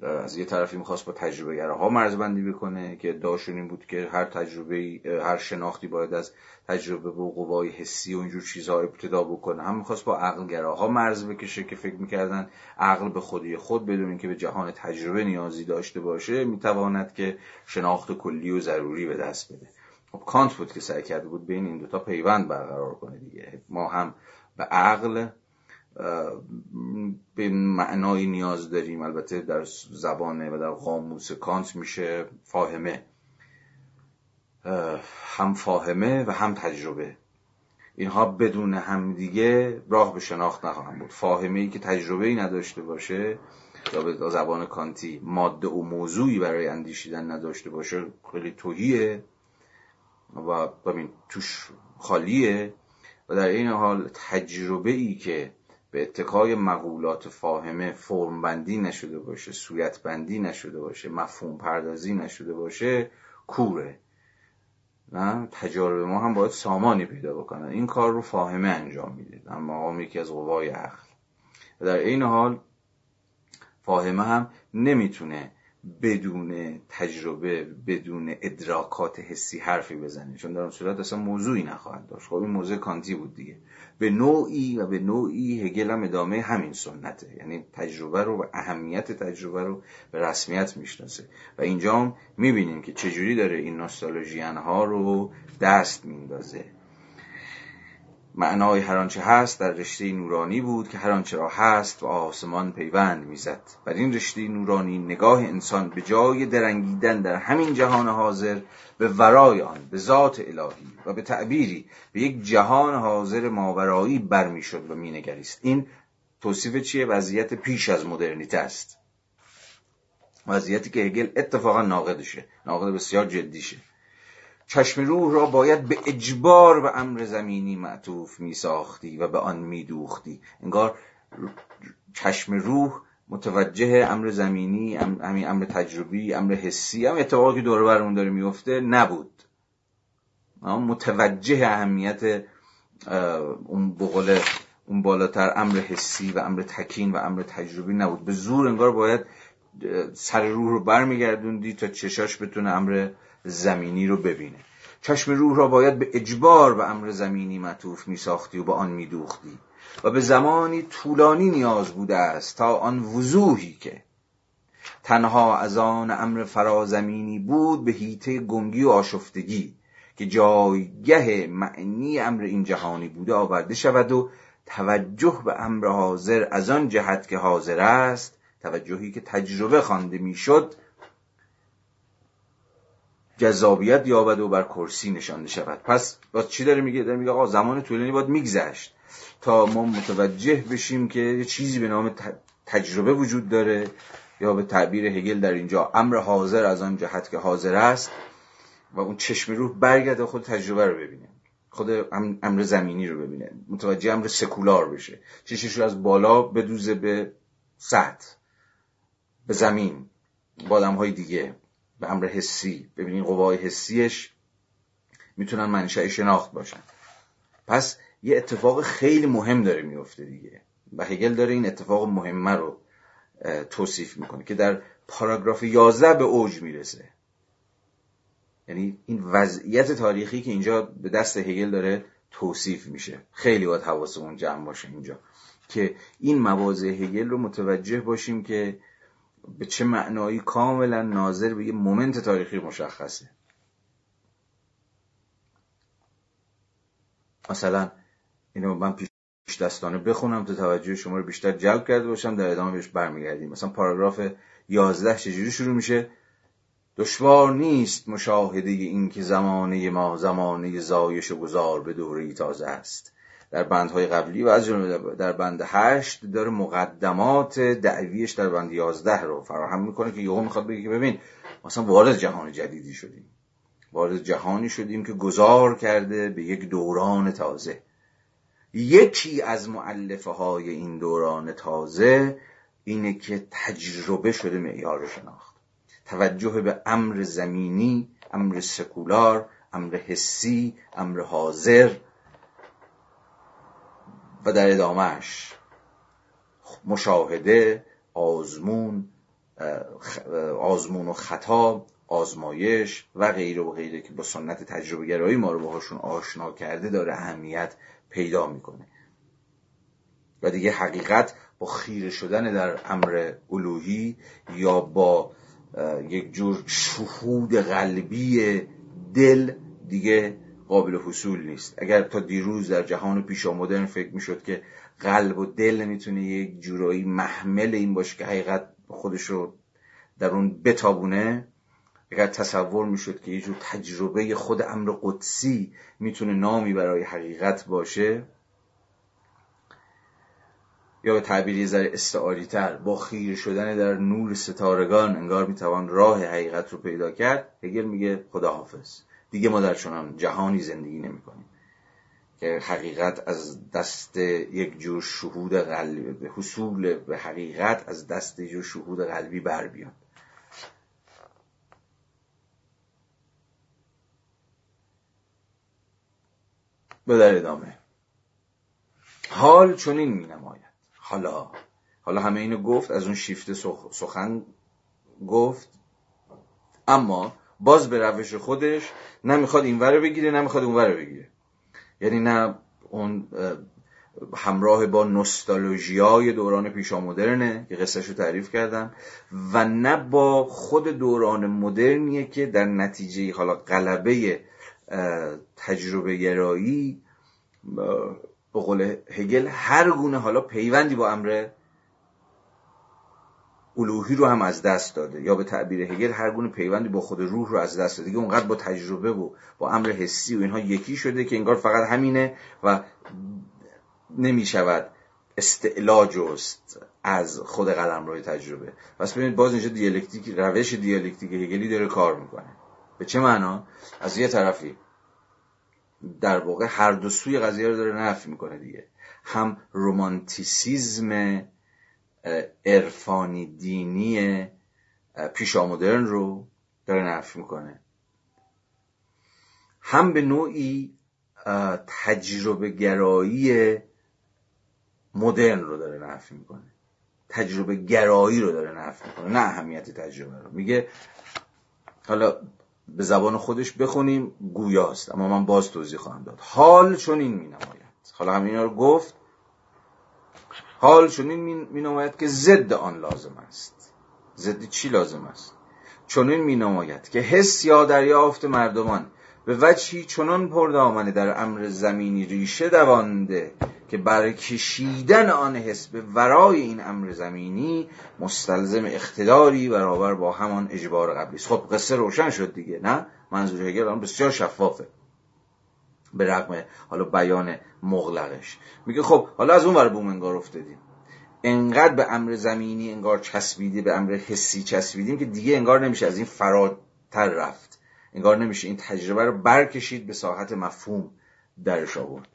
Speaker 1: از یه طرفی می‌خواست با تجربه ها مرزبندی بکنه که ادعاشون این بود که هر تجربه هر شناختی باید از تجربه و قوای حسی و اینجور چیزها ابتدا بکنه. هم می‌خواست با عقلگراها مرز بکشه که فکر می‌کردن عقل به خودی خود بدون اینکه به جهان تجربه نیازی داشته باشه می‌تواند که شناخت کلی و ضروری به دست بده. خب کانت بود که سعی کرده بود بین این دوتا پیوند برقرار کنه دیگه. ما هم به عقل به معنای نیاز داریم. البته در زبانه و در قاموس کانت میشه فاهمه. هم فاهمه و هم تجربه. اینها بدون همدیگه راه به شناخت نخواهم بود. فاهمه ای که تجربه ای نداشته باشه یا به زبان کانتی ماده و موضوعی برای اندیشیدن نداشته باشه خیلی توهیه و ببین توش خالیه. و در این حال تجربه ای که به اتکای مقولات فاهمه فرم بندی نشده باشه سویت بندی نشده باشه مفهوم پردازی نشده باشه کوره. نه؟ تجارب ما هم باید سامانی پیدا بکنن. این کار رو فاهمه انجام میده اما هم یکی از قوای عقل. در این حال فاهمه هم نمی‌تونه بدون تجربه بدون ادراکات حسی حرفی بزنه چون در اون صورت اصلا موضوعی نخواهد داشت. خب این موضوع کانتی بود دیگه. به نوعی و به نوعی هگل هم ادامه همین سنته. یعنی تجربه رو و اهمیت تجربه رو به رسمیت می‌شناسه. و اینجا هم می‌بینیم که چجوری داره این نوستالژیان ها رو دست میندازه. معنای هر آنچه هست در رشته نورانی بود که هر آنچه را هست و آسمان پیوند می‌زد. بر این رشته نورانی نگاه انسان به جای درنگیدن در همین جهان حاضر به ورای آن به ذات الهی و به تعبیری به یک جهان حاضر ماورایی برمیشد و مینگریست. این توصیف چیه؟ وضعیت پیش از مدرنیته است. وضعیتی که هگل اتفاقا ناقدشه. ناقد بسیار جدیشه. چشم روح را باید به اجبار به امر زمینی معطوف می ساختی و به آن می دوختی انگار چشم روح متوجه امر زمینی همین امر تجربی امر حسی هم اتفاقی که دور برمون داره میفته نبود. متوجه اهمیت اون بقول اون بالاتر امر حسی و امر تکین و امر تجربی نبود. به زور انگار باید سر روح رو برمیگردوندی تا چشاش بتونه امر زمینی رو ببینه. چشم روح را باید به اجبار به امر زمینی معطوف می ساختی و به آن می دوختی و به زمانی طولانی نیاز بوده است تا آن وضوحی که تنها از آن امر فرازمینی بود به هیته گنگی و آشفتگی که جایگه معنی امر این جهانی بوده آورده شود و توجه به امر حاضر از آن جهت که حاضر است توجهی که تجربه خوانده می‌شد جذابیت یابد و بر کرسی نشانده شود. پس با چی داره میگه؟ داره میگه آقا زمان طولانی باید میگذشت تا ما متوجه بشیم که یه چیزی به نام تجربه وجود داره یا به تعبیر هگل در اینجا امر حاضر از آن جهت که حاضر است و اون چشم روح برگرده خود تجربه رو ببینه. خود امر زمینی رو ببینه. متوجه امر سکولار بشه. چشش رو از بالا بدوزه به سطح. به زمین با آدم های دیگه به امر حسی. ببینین قوای حسیش می‌تونن منشأ شناخت باشن. پس یه اتفاق خیلی مهم داره میفته دیگه. و هگل داره این اتفاق مهمه رو توصیف می‌کنه که در پاراگراف 11 به اوج می‌رسه. یعنی این وضعیت تاریخی که اینجا به دست هگل داره توصیف میشه. خیلی باید حواسمون جمع باشه اینجا. که این مواضع هگل رو متوجه باشیم که به چه معنایی کاملا ناظر به یه مومنت تاریخی مشخصه. مثلا اینو من پیش دستانه بخونم تا توجه شما رو بیشتر جلب کرده باشم در ادامه بهش برمیگردیم. مثلا پاراگراف 11 چجوری شروع میشه؟ دشوار نیست مشاهده این که زمانه ما زمانه زایش و گذار به دوره تازه است. در بندهای قبلی و از جمله در بند هشت داره مقدمات دعویش در بند یازده رو فراهم می‌کنه که یهو می‌خواد بگه که ببین مثلا وارد جهان جدیدی شدیم. وارد جهانی شدیم که گذار کرده به یک دوران تازه. یکی از معلفه های این دوران تازه اینه که تجربه شده معیار شناخت. توجه به امر زمینی امر سکولار امر حسی امر حاضر و در ادامهش مشاهده آزمون آزمون و خطا آزمایش و غیره و غیره که با سنت تجربه گرایی ما رو باهاشون آشنا کرده داره اهمیت پیدا می‌کنه. و دیگه حقیقت با خیره شدن در امر الوهی یا با یک جور شهود قلبی دل دیگه قابل حصول نیست. اگر تا دیروز در جهان پیشا مدرن فکر می‌شد که قلب و دل می‌تونه یک جورایی محمل این باشه که حقیقت خودش رو در اون بتابونه اگر تصور می‌شد که یه جور تجربه خود امر قدسی می‌تونه نامی برای حقیقت باشه یا به تعبیری ذره استعاری تر با خیر شدن در نور ستارگان انگار می‌توان راه حقیقت رو پیدا کرد هگل میگه خداحافظ. دیگه ما در چنان جهانی زندگی نمی‌کنیم که حقیقت از دست یک جور شهود قلبی حصول به حقیقت از دست یک جور شهود قلبی بر بیاد. به در ادامه. حال چنین می نماید. حالا حالا همه اینو گفت از اون شیفت سخن گفت. اما باز به روش خودش نمی‌خواد این وره بگیره نمی‌خواد اون وره بگیره. یعنی نه اون همراه با نوستالژیای دوران پیشا مدرنه که قصهش رو تعریف کردم و نه با خود دوران مدرنیه که در نتیجه حالا قلبه تجربه گرایی به قول هگل هر گونه حالا پیوندی با امر الوهی رو هم از دست داده. یا به تعبیر هگل هر گونه پیوندی با خود روح رو از دست داده. دیگه اونقدر با تجربه و با امر حسی و اینها یکی شده که انگار فقط همینه و نمی شود استعلا جست از خود قلم روی تجربه. پس ببینید باز اینجا دیالکتیک روش دیالکتیک هگلی داره کار می‌کنه. به چه معنا؟ از یه طرفی در واقع هر دو سوی قضیه رو داره نفی می‌کنه دیگه. هم رومانتیسیزم عرفانی دینی پیشامدرن رو داره نفی می‌کنه. هم به نوعی تجربه گرایی مدرن رو داره نفی می‌کنه. تجربه گرایی رو داره نفی می‌کنه نه اهمیت تجربه رو. میگه حالا به زبان خودش بخونیم گویاست. اما من باز توضیح خواهم داد. حال چون این می نماید حالا همین رو گفت حال چون این می نماید که ضد آن لازم است. ضد چی لازم است؟ چون این می نماید که حس یا دریافت مردمان به وجهی چنان پردامنه در امر زمینی ریشه دوانده که برای کشیدن آن حس به ورای این امر زمینی مستلزم اقتداری برابر با همان اجبار قبلی است خب قصه روشن شد دیگه نه؟ منظور هگل آن بسیار شفافه. به رغم حالا بیان مغلقش. میگه خب حالا از اون ور بوم انگار افتادیم. انقدر به امر زمینی انگار چسبیده به امر حسی چسبیدیم که دیگه انگار نمیشه از این فراتر رفت. انگار نمیشه این تجربه رو برکشید به ساحت مفهوم درش آورد.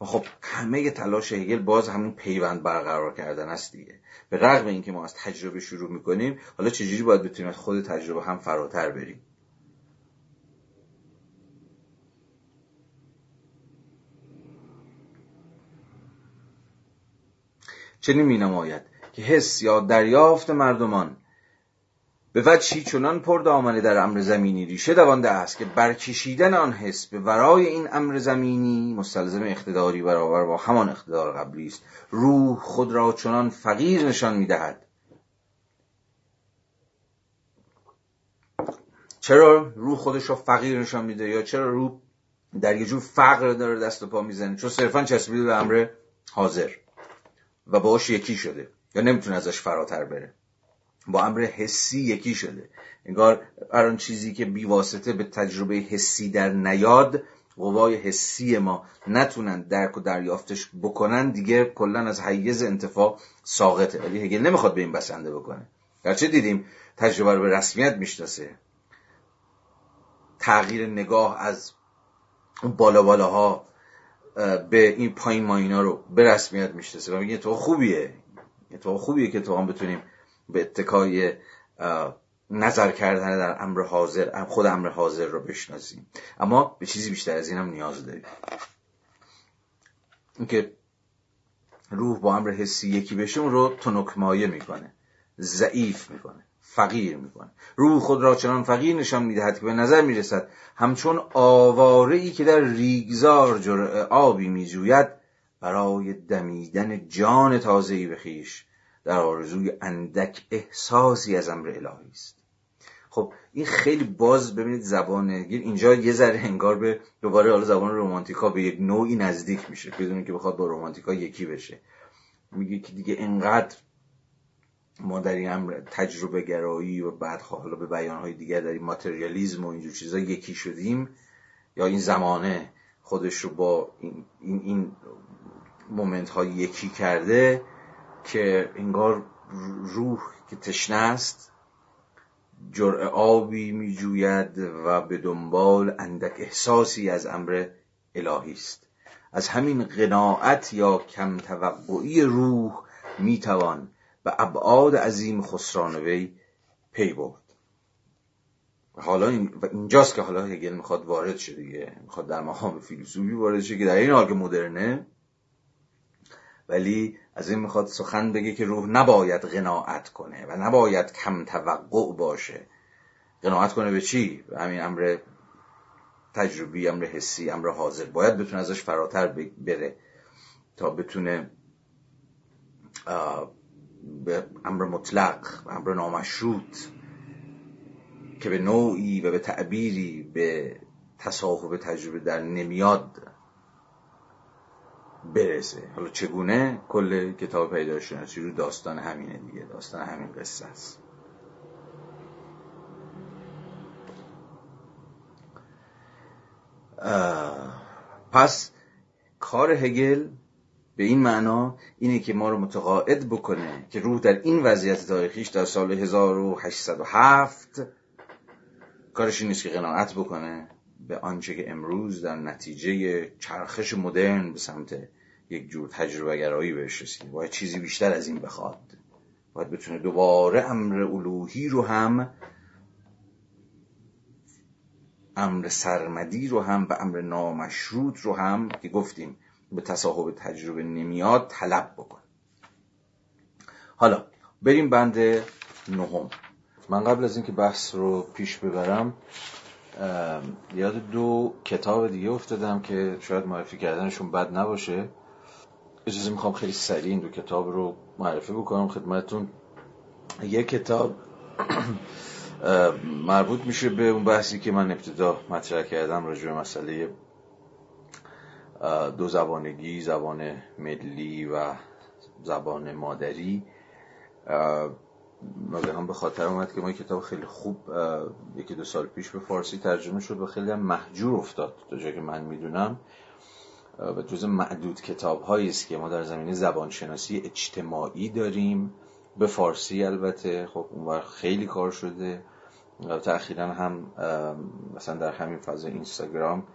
Speaker 1: خب همه تلاش هگل باز همون پیوند برقرار کردن است دیگه. به رغم اینکه ما از تجربه شروع می‌کنیم حالا چجوری باید بتونیم از خود تجربه هم فراتر بریم؟ چنین می نماید که حس یا دریافت مردمان به وجهی چنان پر دامنه در امر زمینی ریشه دوانده است که برکشیدن آن حس به ورای این امر زمینی مستلزم اقتداری برابر با همان اقتدار قبلی است. روح خود را چنان فقیر نشان می‌دهد. چرا روح خودش را فقیر نشان میده یا چرا روح در یه جور فقر داره دست و پا می‌زنه؟ چون صرفا چسبیده به امر حاضر. و باش یکی شده. یا نمی‌تونه ازش فراتر بره. با امر حسی یکی شده. انگار هر آن چیزی که بیواسطه به تجربه حسی در نیاد قوای حسی ما نتونن درک و دریافتش بکنن دیگه کلا از حیز انتفاع ساقطه. ولی هگل نمی‌خواد به این بسنده بکنه. گرچه دیدیم تجربه رو به رسمیت می‌شناسه. تغییر نگاه از بالا بالاها به این پایین ماینا رو به رسمیت می‌شناسه و میگه تو خوبیه. تو خوبیه که تو هم بتونیم به اتکای نظر کردن در امر حاضر خود امر حاضر رو بشناسیم. اما به چیزی بیشتر از این هم نیاز داریم. اینکه روح با امر حسی یکی بشه اون رو تنکمایه می‌کنه. ضعیف می‌کنه. فقیر می‌کنه. روح خود را چنان فقیر نشان می‌دهد که به نظر می‌رسد همچون آواره ای که در ریگزار جرع آبی میجوید برای دمیدن جان تازه‌ای به خیش در آرزوی اندک احساسی از امر الهی است. خب این خیلی باز ببینید زبان اینجا یه ذره انگار به دوباره حالا زبان رومانتیکا به یک نوعی نزدیک میشه بدون که بخواد با رومانتیکا یکی بشه. میگه که دیگه انقدر ما در این امر تجربه گرایی و بعد حالا به بیانهای دیگر در این ماتریالیزم و اینجور چیزا یکی شدیم یا این زمانه خودش رو با این, این, این مومنت های یکی کرده که انگار روح که تشنه است جرع آبی می جوید و به دنبال اندک احساسی از امر الهی است. از همین قناعت یا کم توقعی روح می توان به ابعاد عظیم خسران وی پی برد. حالا اینجاست که حالا هگل می‌خواد وارد شه دیگه. می‌خواد در مقام فیلسوفی وارد شه که در این حال که مدرنه. ولی از این می‌خواد سخن بگه که روح نباید قناعت کنه و نباید کم توقع باشه. قناعت کنه به چی؟ به همین امر تجربی امر حسی امر حاضر. باید بتونه ازش فراتر بره تا بتونه به امر مطلق و امر نامشروط که به نوعی و به تعبیری به تصاحب تجربه در نمیاد برسه. حالا چگونه؟ کل کتاب پیدا شناسی رو داستان همینه دیگه. داستان همین قصه است. پس کار هگل به این معنا اینه که ما رو متقاعد بکنه که روح در این وضعیت تاریخیش در سال 1807 کارش نیست که قناعت بکنه به آنچه که امروز در نتیجه چرخش مدرن به سمت یک جور تجربه گرایی بهش رسید باید چیزی بیشتر از این بخواد. باید بتونه دوباره امر الوهی رو هم امر سرمدی رو هم و امر نامشروط رو هم که گفتیم به تصاحب تجربه نمیاد طلب بکن. حالا بریم بند نهم. من قبل از اینکه بحث رو پیش ببرم یاد دو کتاب دیگه افتادم که شاید معرفی کردنشون بد نباشه. اجازه می‌خوام خیلی سریع این دو کتاب رو معرفی بکنم خدمتون یک کتاب مربوط میشه به اون بحثی که من ابتدا مطرح کردم راجع به مسئله دو زبانگی زبان ملی و زبان مادری. هم به خاطر اومد که ما کتاب خیلی خوب یکی دو سال پیش به فارسی ترجمه شد و خیلی هم محجور افتاد تا جایی که من می‌دونم. و جز معدود کتاب هایی است که ما در زمینه زبانشناسی اجتماعی داریم. به فارسی البته خب اونور خیلی کار شده. و اخیرا هم مثلا در همین فاز اینستاگرام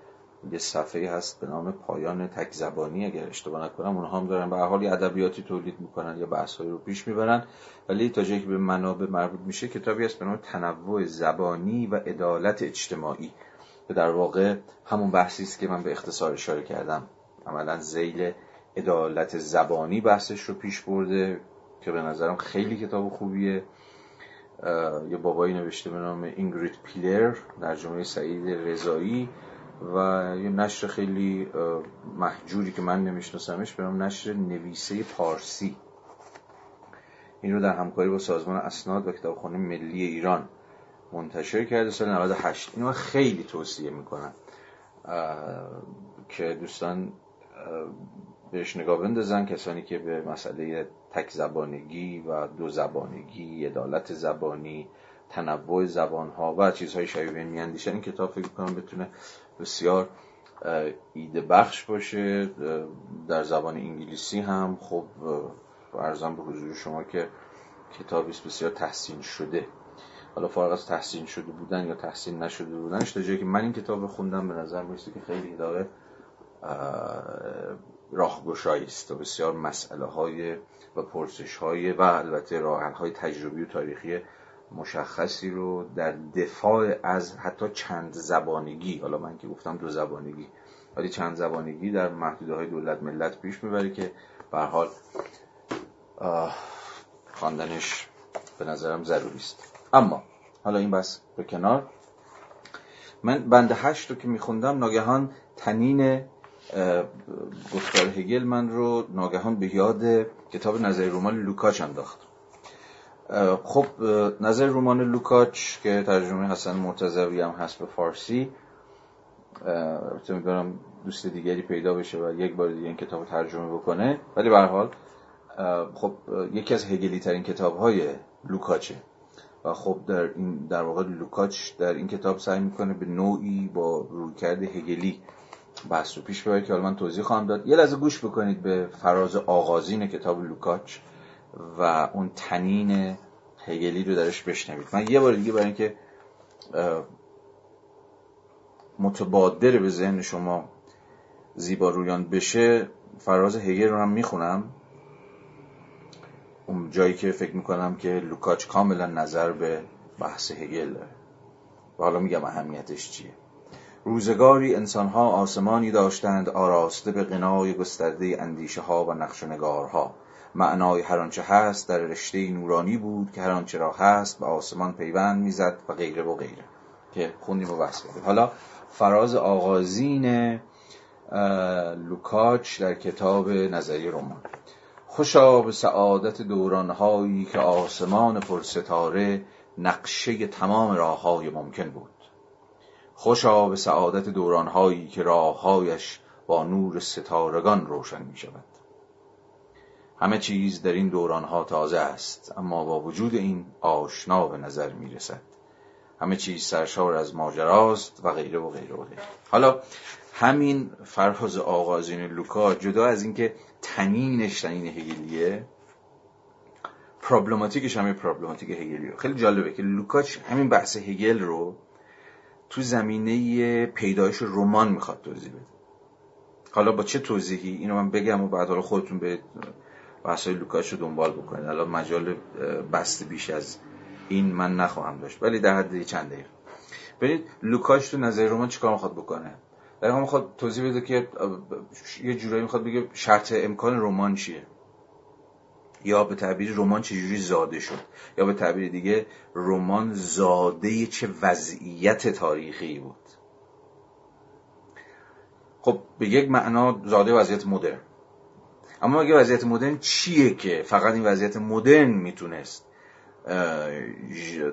Speaker 1: یه صفحه هست به نام پایان تک زبانی اگر اشتباه نکنم اونها هم دارن. به حال ادبیاتی تولید می‌کنن یا بحثایی رو پیش می‌برن. ولی تا جایی که به منابع مربوط میشه کتابی هست به نام تنوع زبانی و عدالت اجتماعی. که در واقع همون بحثی است که من به اختصار اشاره کردم. عملا زیل عدالت زبانی بحثش رو پیش برده که به نظرم خیلی کتاب خوبیه. یه بابایی نوشته به نام اینگریت پیلر در جمعه سعید رضایی. و یه نشر خیلی محجوری که من نمیشناسمش به نام نشر نویسه پارسی. این رو در همکاری با سازمان اسناد و کتابخانه ملی ایران منتشر کرده سال 98 اینو خیلی توصیه می‌کنم که دوستان بهش نگاه بندازن. کسانی که به مسئله تک زبانگی و دو زبانگی عدالت زبانی تنوع زبان ها و چیزهای شبیه میاندیشن. این کتاب فکر کنم بتونه بسیار ایده بخش باشه در زبان انگلیسی هم. خب ارزم به حضور شما که کتابی بسیار تحسین شده. حالا فارغ از تحسین شده بودن یا تحسین نشده بودنش تا جایی که من این کتاب خوندم به نظر می‌رسه که خیلی داره راهگشایی است و بسیار مسئله های و پرسش های و البته راه های تجربی و تاریخی مشخصی رو در دفاع از حتی چند زبانگی حالا من که گفتم دو زبانگی ولی چند زبانگی در محدوده های دولت ملت پیش می‌بره که به حال خواندنش به نظرم ضروری است. اما حالا این بس به کنار. من بند هشت رو که میخوندم ناگهان طنین گفتار هگل من رو ناگهان به یاد کتاب نظریه رمان لوکاچ انداخت. خب نظریه رمان لوکاچ که ترجمه حسن مرتضوی هم هست به فارسی می‌دونم دوست دیگری پیدا بشه و یک بار دیگه این کتاب ترجمه بکنه. ولی به حال خب یکی از هگلی ترین کتاب های لوکاچه. و خب در این در واقع لوکاچ در این کتاب سعی می‌کنه به نوعی با رویکرد هگلی بحث رو پیش ببره که حالا من توضیح خواهم داد. یه لحظه گوش بکنید به فراز آغازین کتاب لوکاچ. و اون طنین هگلی رو درش بشنوید. من یه بار دیگه برای اینکه متبادر به ذهن شما زیبا رویان بشه فراز هگل رو هم می‌خونم. اون جایی که فکر می‌کنم که لوکاچ کاملا نظر به بحث هگل داره. و حالا میگم اهمیتش چیه. روزگاری انسانها آسمانی داشتند آراسته به غنای گسترده اندیشه ها و نقش نگارها. معنای هر آنچه هست در رشته نورانی بود که هر آنچه را هست به آسمان پیوند می‌زد و غیره و غیره. که خوندیم و بحث کردیم. حالا فراز آغازین لوکاچ در کتاب نظری رمان. خوشا به سعادت دورانهایی که آسمان پرستاره نقشه تمام راههای ممکن بود. خوشا به سعادت دورانهایی که راههایش با نور ستارگان روشن می شود همه چیز در این دورانها تازه است اما با وجود این آشنا به نظر می رسد همه چیز سرشار از ماجراست و غیره و غیره و غیره. حالا همین فراز آغازین لوکاچ جدا از اینکه طنینش طنین هگلیه problematic ش همین problematic هگلیه. خیلی جالبه که لوکاچ همین بحث هگل رو تو زمینه پیدایش رمان می‌خواد توضیح بده. حالا با چه توضیحی؟ اینو من بگم و بعد حالا خودتون به بحثای لوکاچ رو دنبال بکنید الان مجال بسته بیش از این من نخواهم داشت. ولی در حد چند دقیقه. ببینید لوکاچ تو نظر رمان چیکار می‌خواد بکنه؟ هم می‌خواد توضیح بده که یه جورایی می‌خواد بگه شرط امکان رمان چیه؟ یا به تعبیر رمان چجوری زاده شد؟ یا به تعبیر دیگه رمان زاده چه وضعیت تاریخی بود؟ خب به یک معنا زاده وضعیت مدرن. اما اگه وضعیت مدرن چیه که فقط این وضعیت مدرن می‌تونست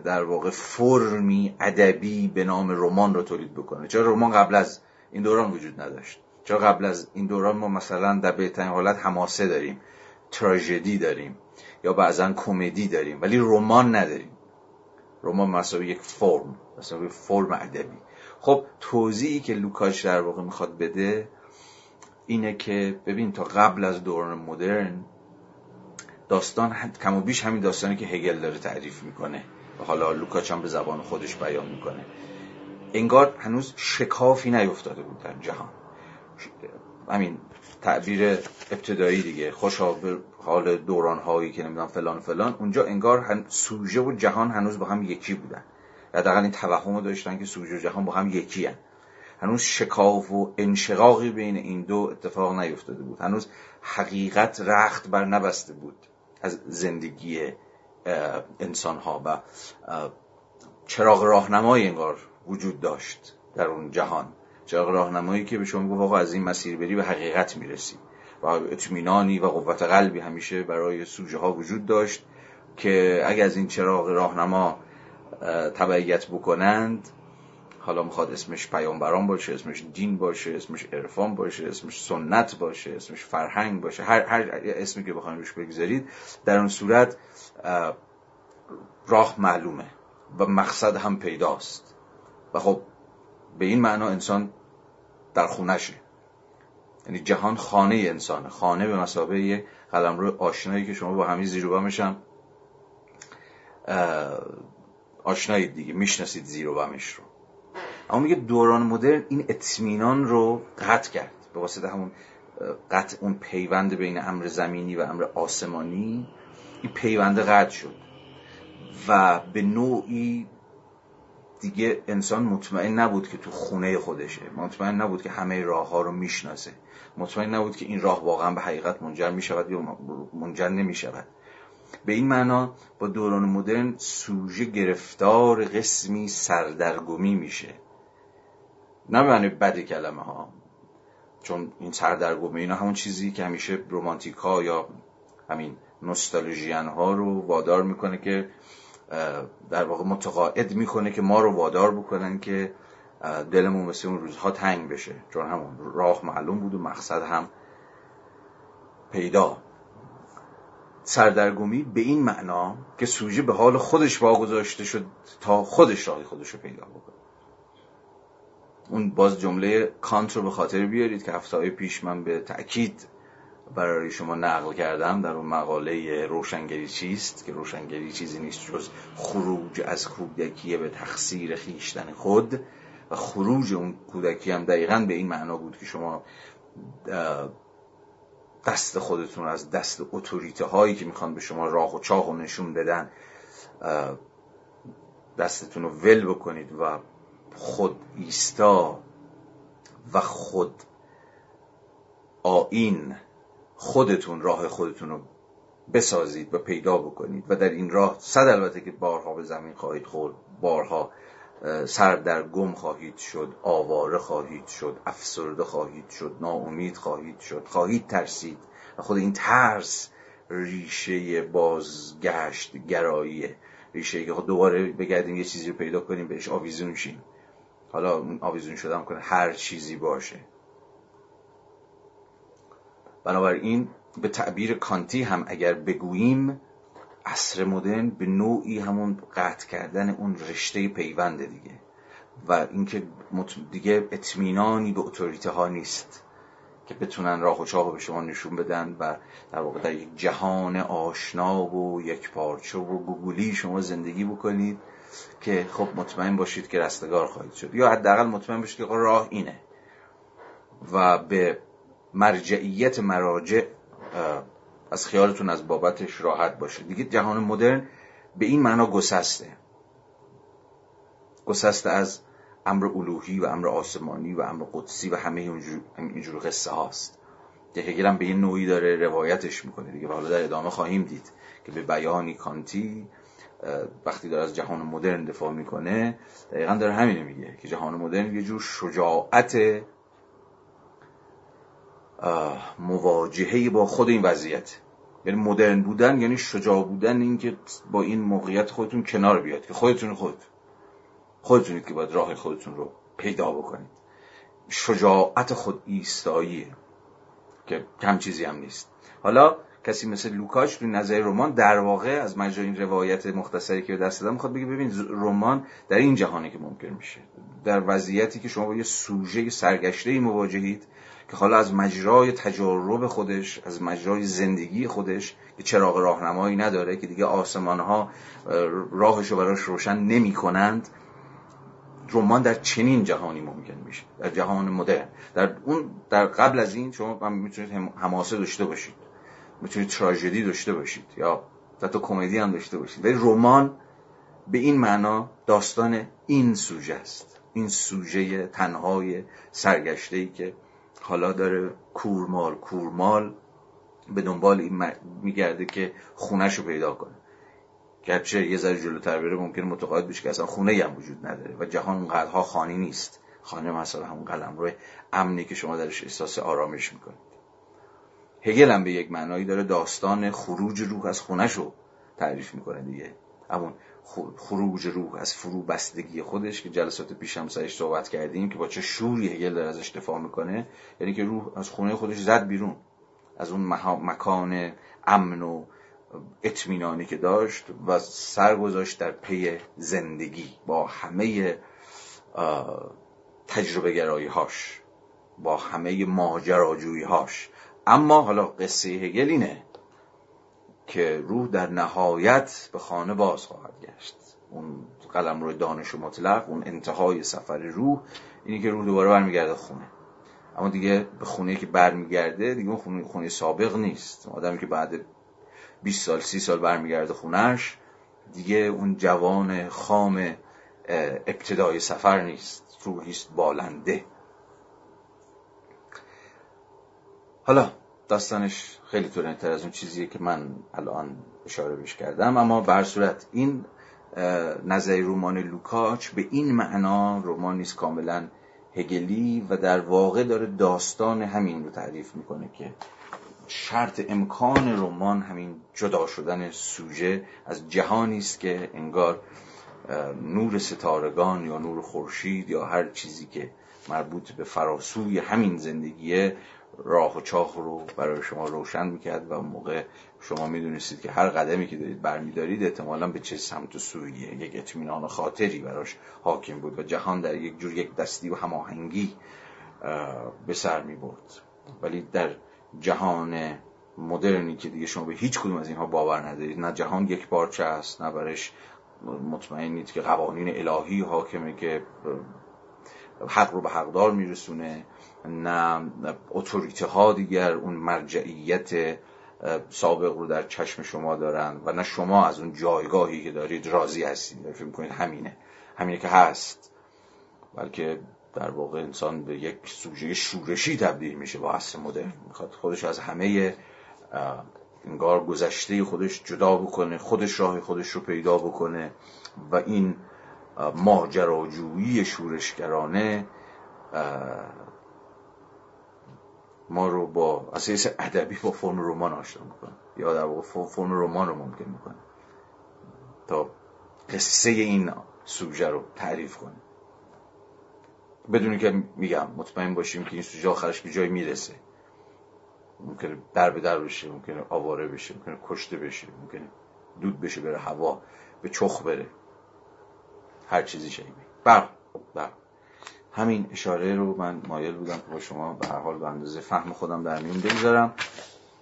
Speaker 1: در واقع فرمی ادبی به نام رمان رو تولید بکنه؟ چرا رمان قبل از این دوران وجود نداشت؟ چرا قبل از این دوران ما مثلا در بهترین حالت حماسه داریم تراژدی داریم یا بعضا کمدی داریم ولی رمان نداریم؟ رمان مسابقه یک فرم مسابقه فرم ادبی. خب توضیحی که لوکاش در واقع می‌خواد بده اینه که ببین تا قبل از دوران مدرن داستان کم و بیش همین داستانی که هگل داره تعریف می‌کنه. و حالا لوکاچ هم به زبان خودش بیان می‌کنه. انگار هنوز شکافی نیفتاده بود در جهان. همین تعبیر ابتدایی دیگه خوشا به حال دوران هایی که نمی‌دونم فلان فلان. اونجا انگار سوژه و جهان هنوز با هم یکی بودن. حداقل این توهم داشتن که سوژه و جهان با هم یکی هن. هنوز شکاف و انشقاقی بین این دو اتفاق نیفتاده بود. هنوز حقیقت رخت بر نبسته بود از زندگی انسان ها و چراغ راهنمای انگار وجود داشت در اون جهان. چراغ راهنمایی که به شما میگه آقا از این مسیر بری به حقیقت می‌رسی. و اطمینانی و قوت قلبی همیشه برای سوژه ها وجود داشت که اگر از این چراغ راهنما تبعیت بکنند حالا می‌خواد اسمش پیامبران باشه اسمش دین باشه اسمش عرفان باشه اسمش سنت باشه اسمش فرهنگ باشه هر, هر اسمی که بخواید روش بگذارید در اون صورت راه معلومه و مقصد هم پیداست. و خب به این معنا انسان در خونشه یعنی جهان خانه انسانه خانه به مسابقه یه قلم روی آشنایی که شما با همین زیر و بمش آشنایید دیگه می‌شناسید زیر و بمش رو. اما میگه دوران مدرن این اطمینان رو قطع کرد به واسطه همون قطع اون پیوند بین امر زمینی و امر آسمانی این پیوند قطع شد و به نوعی دیگه انسان مطمئن نبود که تو خونه خودشه. مطمئن نبود که همه راه ها رو می‌شناسه. مطمئن نبود که این راه واقعا به حقیقت منجر می شود یا منجر نمی شود به این معنا با دوران مدرن سوژه گرفتار قسمی سردرگمی میشه. نه معنی بد کلمه ها. چون این سردرگمی اینا همون چیزی که همیشه رومانتیک ها یا همین نوستالژیان ها رو وادار می‌کنه که در واقع متقاعد می‌کنه که ما رو وادار بکنن که دلمون مثل اون روزها تنگ بشه. چون همون راه معلوم بود و مقصد هم پیدا. سردرگمی به این معنا که سوژه به حال خودش واگذاشته شد تا خودش راه خودش رو پیدا بکنه. اون باز جمله کانت رو به خاطر بیارید که هفته پیش من به تأکید برای شما نقل کردم در اون مقاله روشنگری چیست؟ که روشنگری چیزی نیست جز خروج از کودکی به تقصیر خیشتن خود و خروج اون کودکی هم دقیقا به این معنا بود که شما دست خودتون از دست اتوریته هایی که می‌خوان به شما راه و چاه و نشون بدن دستتون رو ول بکنید و خود ایستا و خود آین خودتون راه خودتون رو بسازید و پیدا بکنید و در این راه صد البته که بارها به زمین خواهید خورد بارها سر در گم خواهید شد آواره خواهید شد افسرده خواهید شد ناامید خواهید شد خواهید ترسید و خود این ترس ریشه بازگشت گراییه ریشه که دوباره بگردیم یه چیزی رو پیدا کنیم بهش آویزون شیم. حالا آویزون شدن کنه هر چیزی باشه. بنابراین به تعبیر کانتی هم اگر بگوییم عصر مدرن به نوعی همون قطع کردن اون رشته پیونده دیگه. و اینکه دیگه اطمینانی به اتوریته ها نیست که بتونن راه و چاه به شما نشون بدن و در واقع در یک جهان آشنا و یک پارچه و گوگلی شما زندگی بکنید. که خب مطمئن باشید که رستگار خواهید شد. یا حداقل مطمئن باشید که راه اینه. و به مرجعیت مراجع از خیالتون از بابتش راحت باشه دیگه جهان مدرن به این معنا گسسته. گسسته از امر الوهی و امر آسمانی و امر قدسی و همه اینجور, قصه هاست. که به این نوعی داره روایتش می‌کنه دیگه. و حالا در ادامه خواهیم دید که به بیانی کانتی وقتی داره از جهان مدرن دفاع می‌کنه دقیقا داره همینه میگه که جهان مدرن یه جور شجاعت مواجهه با خود این وضعیت. یعنی مدرن بودن یعنی شجاع بودن این که با این موقعیت خودتون کنار بیاد که خودتون خود خودتونید که باید راه خودتون رو پیدا بکنید. شجاعت خود ایستاییه که کم چیزی هم نیست. حالا کسی مثل لوکاش تو نظر رمان در واقع از مجرا این روایت مختصری که به دست دادم می‌خواد بگه ببین رمان در این جهانی که ممکن میشه در وضعیتی که شما با یه سوژه سرگشته مواجهید که حالا از مجرای تجارب خودش از مجرای زندگی خودش که چراغ راهنمایی نداره که دیگه آسمان ها راهش رو براش روشن نمی کنند رمان در چنین جهانی ممکن میشه در جهان مدرن. در اون در قبل از این شما می‌تونید حماسه داشته باشید. می‌تونید تراژدی داشته باشید یا حتی کمدی هم داشته باشید. ولی رمان به این معنا داستان این سوژه است. این سوژه تنهای سرگشته ای که حالا داره کورمال کورمال به دنبال این میگرده که خونش رو پیدا کنه. گرچه یه ذره جلوتر بره ممکن متقاعد بشه که اصلا خونه هم وجود نداره و جهان اونقدرها خانی نیست. خانه مثلا همون قلم روی امنی که شما درش احساس آرامش می‌کنید. هگل هم به یک معنایی داره داستان خروج روح از خونش رو تعریف می‌کنه دیگه. همون خروج روح از فرو بستگی خودش که جلسات پیش هم سرش صحبت کردیم که با چه شوری هگل داره ازش دفاع می‌کنه یعنی که روح از خونه خودش زد بیرون. از اون مکان امن و اطمینانی که داشت و سر گذاشت در پی زندگی با همه تجربه گرایی هاش با همه ماجراجویی هاش اما حالا قصه هگل اینه که روح در نهایت به خانه باز خواهد گشت. اون قلم روی دانش مطلق اون انتهای سفر روح اینی که روح دوباره برمیگرده خونه. اما دیگه به خونه که برمیگرده دیگه اون خونه, خونه سابق نیست. آدمی که بعد 20 سال 30 سال برمیگرده خونش دیگه اون جوان خام ابتدای سفر نیست. روحی است بالنده. حالا داستانش خیلی طولانی از اون چیزیه که من الان اشاره بش کردم اما بر صورت این نظری رمان لوکاچ به این معنا رمان نیست کاملا هگلی و در واقع داره داستان همین رو تعریف می‌کنه که شرط امکان رمان همین جدا شدن سوژه از جهانی است که انگار نور ستارگان یا نور خورشید یا هر چیزی که مربوط به فراسوی همین زندگیه راه و چاه رو برای شما روشن می‌کرد و موقع شما می‌دونستید که هر قدمی که دارید برمیدارید احتمالا به چه سمت و سویه یک اطمینان خاطری براش حاکم بود و جهان در یک جور یک دستی و هماهنگی به سر می ولی در جهان مدرنی که دیگه شما به هیچ کدوم از اینها باور ندارید نه جهان یک پارچه است نه برش مطمئنید که قوانین الهی حاکمه که حق رو به حقدار میرسونه. نه اتوریته ها دیگر اون مرجعیت سابق رو در چشم شما دارن و نه شما از اون جایگاهی که دارید راضی هستید. فکر می‌کنید همینه. همینه که هست. بلکه در واقع انسان به یک سوژه شورشی تبدیل میشه با عصر مدرن. می‌خواد خودش از همه انگار گذشته خودش جدا بکنه خودش راه خودش رو پیدا بکنه و این ماجراجویی شورشگرانه ما رو با اساس ادبی با فرم رمان آشنا می‌کنه. یا در واقع فرم رمان رو ممکن می‌کنه. تا قصه این سوژه رو تعریف کنه. بدونی که میگم مطمئن باشیم که این سوژه آخرش به جای می‌رسه. ممکنه در به در بشه ممکنه آواره بشه ممکنه کشته بشه ممکنه دود بشه بره هوا به چخ بره. هر چیزی شیبه بر بر همین اشاره رو من مایل بودم که با شما به هر حال به اندازه فهم خودم در میون بگذارم.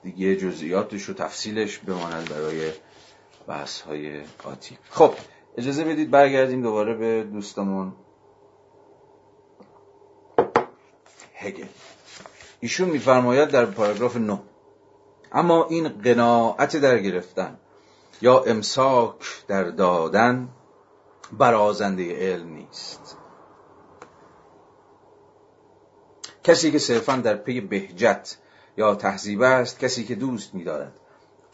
Speaker 1: دیگه جزئیاتش و تفصیلش بماند برای بحث های آتی. خب اجازه بدید برگردیم دوباره به دوستمون. هگل. ایشون میفرماید در پاراگراف 9 اما این قناعت در گرفتن یا امساک در دادن برازنده علم نیست. کسی که صرفا در پی بهجت یا تهذیب است کسی که دوست می‌دارد.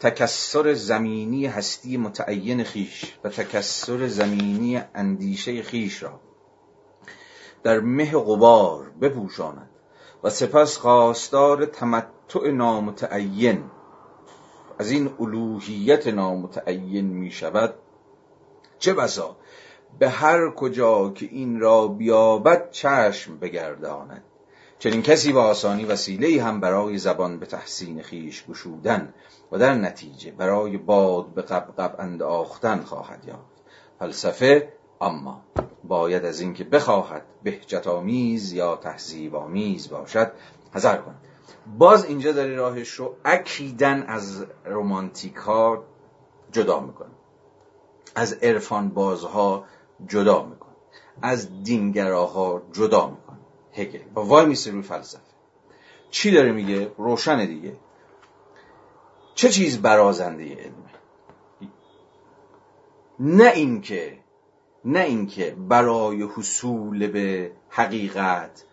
Speaker 1: تکسر زمینی هستی متعین خیش و تکسر زمینی اندیشه خیش را در مه غبار بپوشاند و سپس خواستار تمتع نامتعین از این الوهیت نامتعین می شود چه بسا؟ به هر کجا که این را بیابد چشم بگرداند. چنین کسی با آسانی وسیله هم برای زبان به تحسین خیش گشودن و در نتیجه برای باد به قبقب انداختن خواهد یافت. فلسفه اما باید از اینکه بخواهد بهجت آمیز یا تحذیب آمیز باشد حذر کند باز اینجا داره راهش رو اکیدن از رومانتیک ها جدا می‌کنه. از عرفان بازها جدا می‌کنه. از دینگراها جدا می‌کنه. هگل. با وای میسه روی فلسفه. چی داره میگه؟ روشن دیگه. چه چیز برازنده علمه نه اینکه نه اینکه برای حصول به حقیقت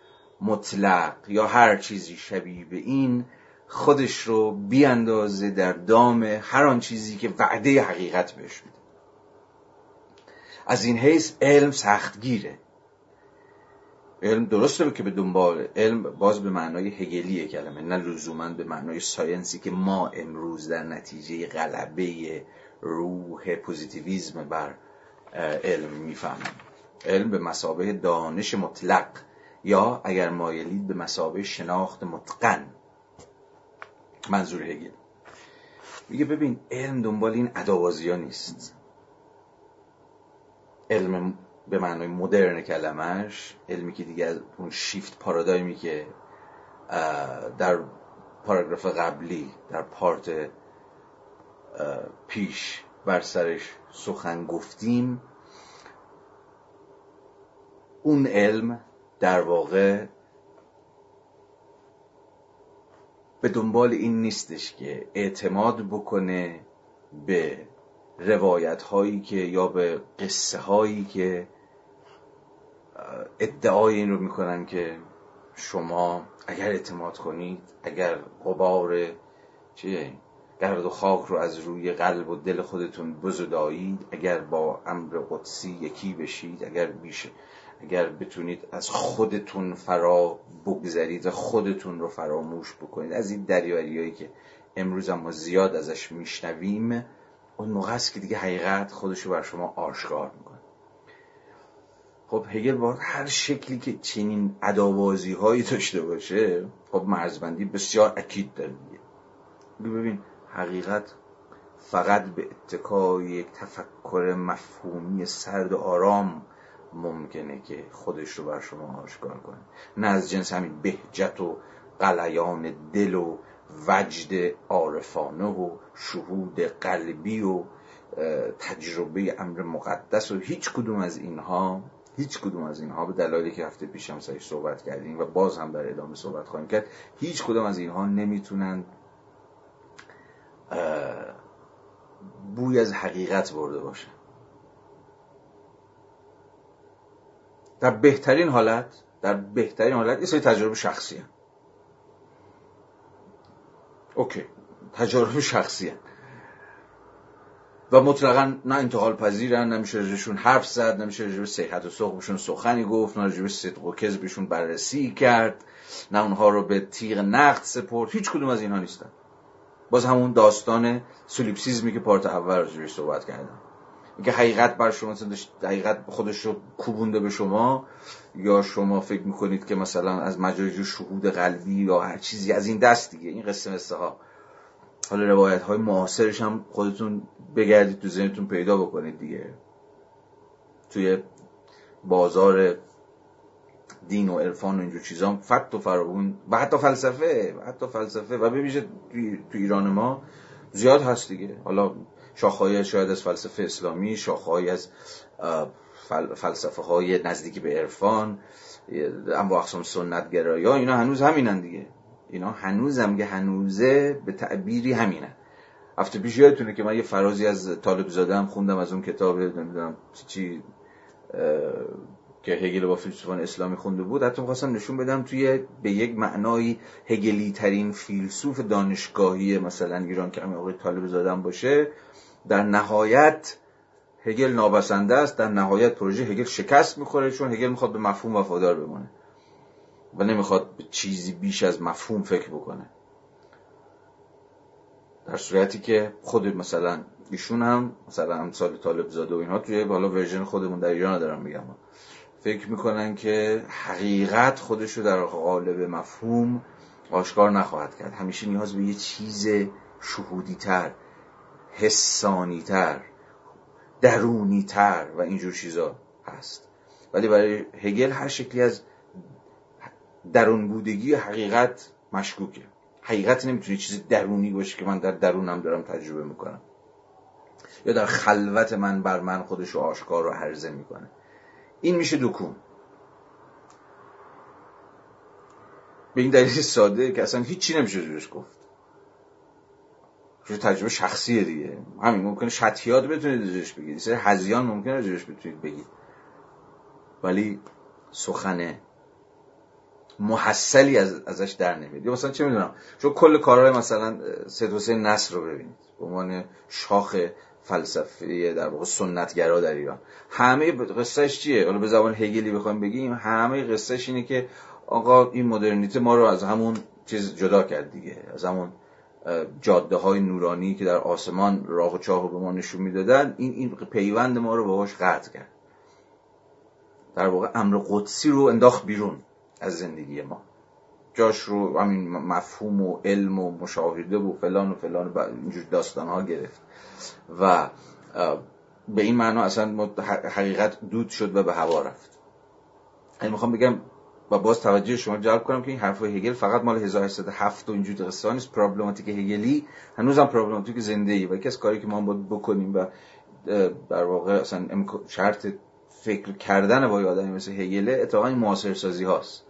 Speaker 1: مطلق یا هر چیزی شبیه به این خودش رو بیاندازه در دام هر آن چیزی که وعده حقیقت بهش میده. از این حیث علم سختگیره. علم درسته که به دنبال علم باز به معنای هگلی کلمه نه لزوما به معنای ساینسی که ما امروز در نتیجه غلبه روح پوزیتیویزم بر علم می‌فهمیم. علم به مسابه دانش مطلق یا اگر مایلید به مسابه شناخت متقن. منظور هگل. میگه ببین علم دنبال این ادابازی ها نیست. علم به معنای مدرن کلمش علمی که دیگه اون شیفت پارادایمی که در پاراگراف قبلی در پارت پیش بر سرش سخن گفتیم اون علم در واقع به دنبال این نیستش که اعتماد بکنه به روایت هایی که یا به قصه هایی که ادعای این رو می‌کنن که شما اگر اعتماد کنید اگر قبار چیه گرد و خاک رو از روی قلب و دل خودتون بزدایید اگر با امر قدسی یکی بشید اگر بیشه اگر بتونید از خودتون فرا بگذرید و خودتون رو فراموش بکنید. از این دریاریایی که امروز ما زیاد ازش میشنویم اون موقع است که دیگه حقیقت خودش رو بر شما آشکار می‌کنه. خب هگل با هر شکلی که چنین ادابازی هایی داشته باشه خب مرزبندی بسیار اکید داره میگه ببین حقیقت فقط به اتکای یک تفکر مفهومی سرد و آرام ممکنه که خودش رو بر شما آشکار کنه. نه از جنس همین بهجت و قلیان دل و وجد عارفانه و شهود قلبی و تجربه امر مقدس و هیچ کدوم از اینها هیچ کدوم از اینها به دلایلی که هفته پیش هم صحبت کردیم و باز هم در ادامه صحبت خواهیم کرد هیچ کدوم از اینها نمی‌تونن بوی از حقیقت برده باشه در بهترین حالت در بهترین حالت یه سری تجربه شخصی هم. اوکی. تجربه شخصی هم. و مطلقا نه انتقال پذیرن نمیشه رجبشون حرف زد نمیشه رجب صحت و سقمشون سخنی گفت نه رجب صدق و کذبشون بررسی کرد نه اونها رو به تیغ نقد سپرد. هیچ کدوم از اینها نیستن. باز همون داستان سولیپسیزمی که پارت اول راجبش صحبت کردم. اینکه حقیقت بر شما حقیقت خودش رو کوبونده به شما یا شما فکر می‌کنید که مثلا از مجاری شهود قلبی یا هر چیزی از این دست دیگه این قصه مثل ها حالا روایت های معاصرش هم خودتون بگردید تو ذهنتون پیدا بکنید دیگه. توی بازار دین و عرفان و اینجور چیزا فت و فراون و حتی فلسفه و حتی فلسفه و ببیشه تو ایران ما زیاد هست دیگه. حالا شاخهای شاید از فلسفه اسلامی شاخهای از فلسفه های نزدیکی به عرفان اما اقسام سنت گرایی اینا هنوز همینن دیگه. اینا هنوز هم که هنوزه به تعبیری همینن هفته پیش یادتونه که من یه فرازی از طالب زاده هم خوندم از اون کتاب نمی‌دونم چی که هگل با فیلسوفان اسلامی خونده بود. حتی می‌خواستم نشون بدم توی به یک معنای هگلی ترین فیلسوف دانشگاهی مثلا ایران که همین آقای طالب زادم باشه در نهایت هگل نابسنده است در نهایت پروژه هگل شکست می‌خوره چون هگل می‌خواد به مفهوم وفادار بمونه. و نمی‌خواد به چیزی بیش از مفهوم فکر بکنه. در صورتی که خود مثلا ایشون هم مثلا امثال طالب زاده و اینها توی بالا ورژن خودمون در ایران دارم میگم. فکر می‌کنن که حقیقت خودش رو در قالب مفهوم آشکار نخواهد کرد. همیشه نیاز به یه چیز شهودی تر حسانی تر درونی تر و اینجور چیزا هست. ولی برای هگل هر شکلی از درون بودگی حقیقت مشکوکه. حقیقت نمی‌تونه چیز درونی باشه که من در درونم دارم تجربه می‌کنم. یا در خلوت من بر من خودش رو آشکار و حرزه می‌کنه. این میشه دکون به این دلیل ساده که اصلا هیچی نمیشه روش گفت. تجربه شخصیه دیگه. همین ممکنه شتیات بتونید روش بگید سری هزیان ممکنه روش بتونید بگید ولی سخن محصلی از ازش در نمیاد. یا مثلا چه می‌دونم؟ چون کل کارهای مثلا سید حسین نصر رو ببینید. به عنوان شاخ فلسفه در واقع سنتگرا در ایران. همه قصهش چیه؟ حالا به زبان هگلی بخوایم بگیم همه قصهش اینه که آقا این مدرنیته ما رو از همون چیز جدا کرد دیگه. از همون جاده های نورانی که در آسمان راه و چاه رو به ما نشون می‌دادن این این پیوند ما رو باهاش قطع کرد. در واقع امر قدسی رو انداخت بیرون از زندگی ما. جاش رو همین مفهوم و علم و مشاهده و فلان و فلان و اینجور داستان ها گرفت. و به این معنا اصلا حقیقت دود شد و به هوا رفت. این می‌خوام بگم و باز توجه شما جلب کنم که این حرف هگل فقط مال 1807 و اینجور قصه نیست. پرابلماتیک هگلی هنوز هم پرابلماتیک زنده ای و یکی از کاری که ما باید بکنیم و در واقع اصلا شرط فکر کردن با آدمی مثل هگله اتفاقا این معاصر سازی هاست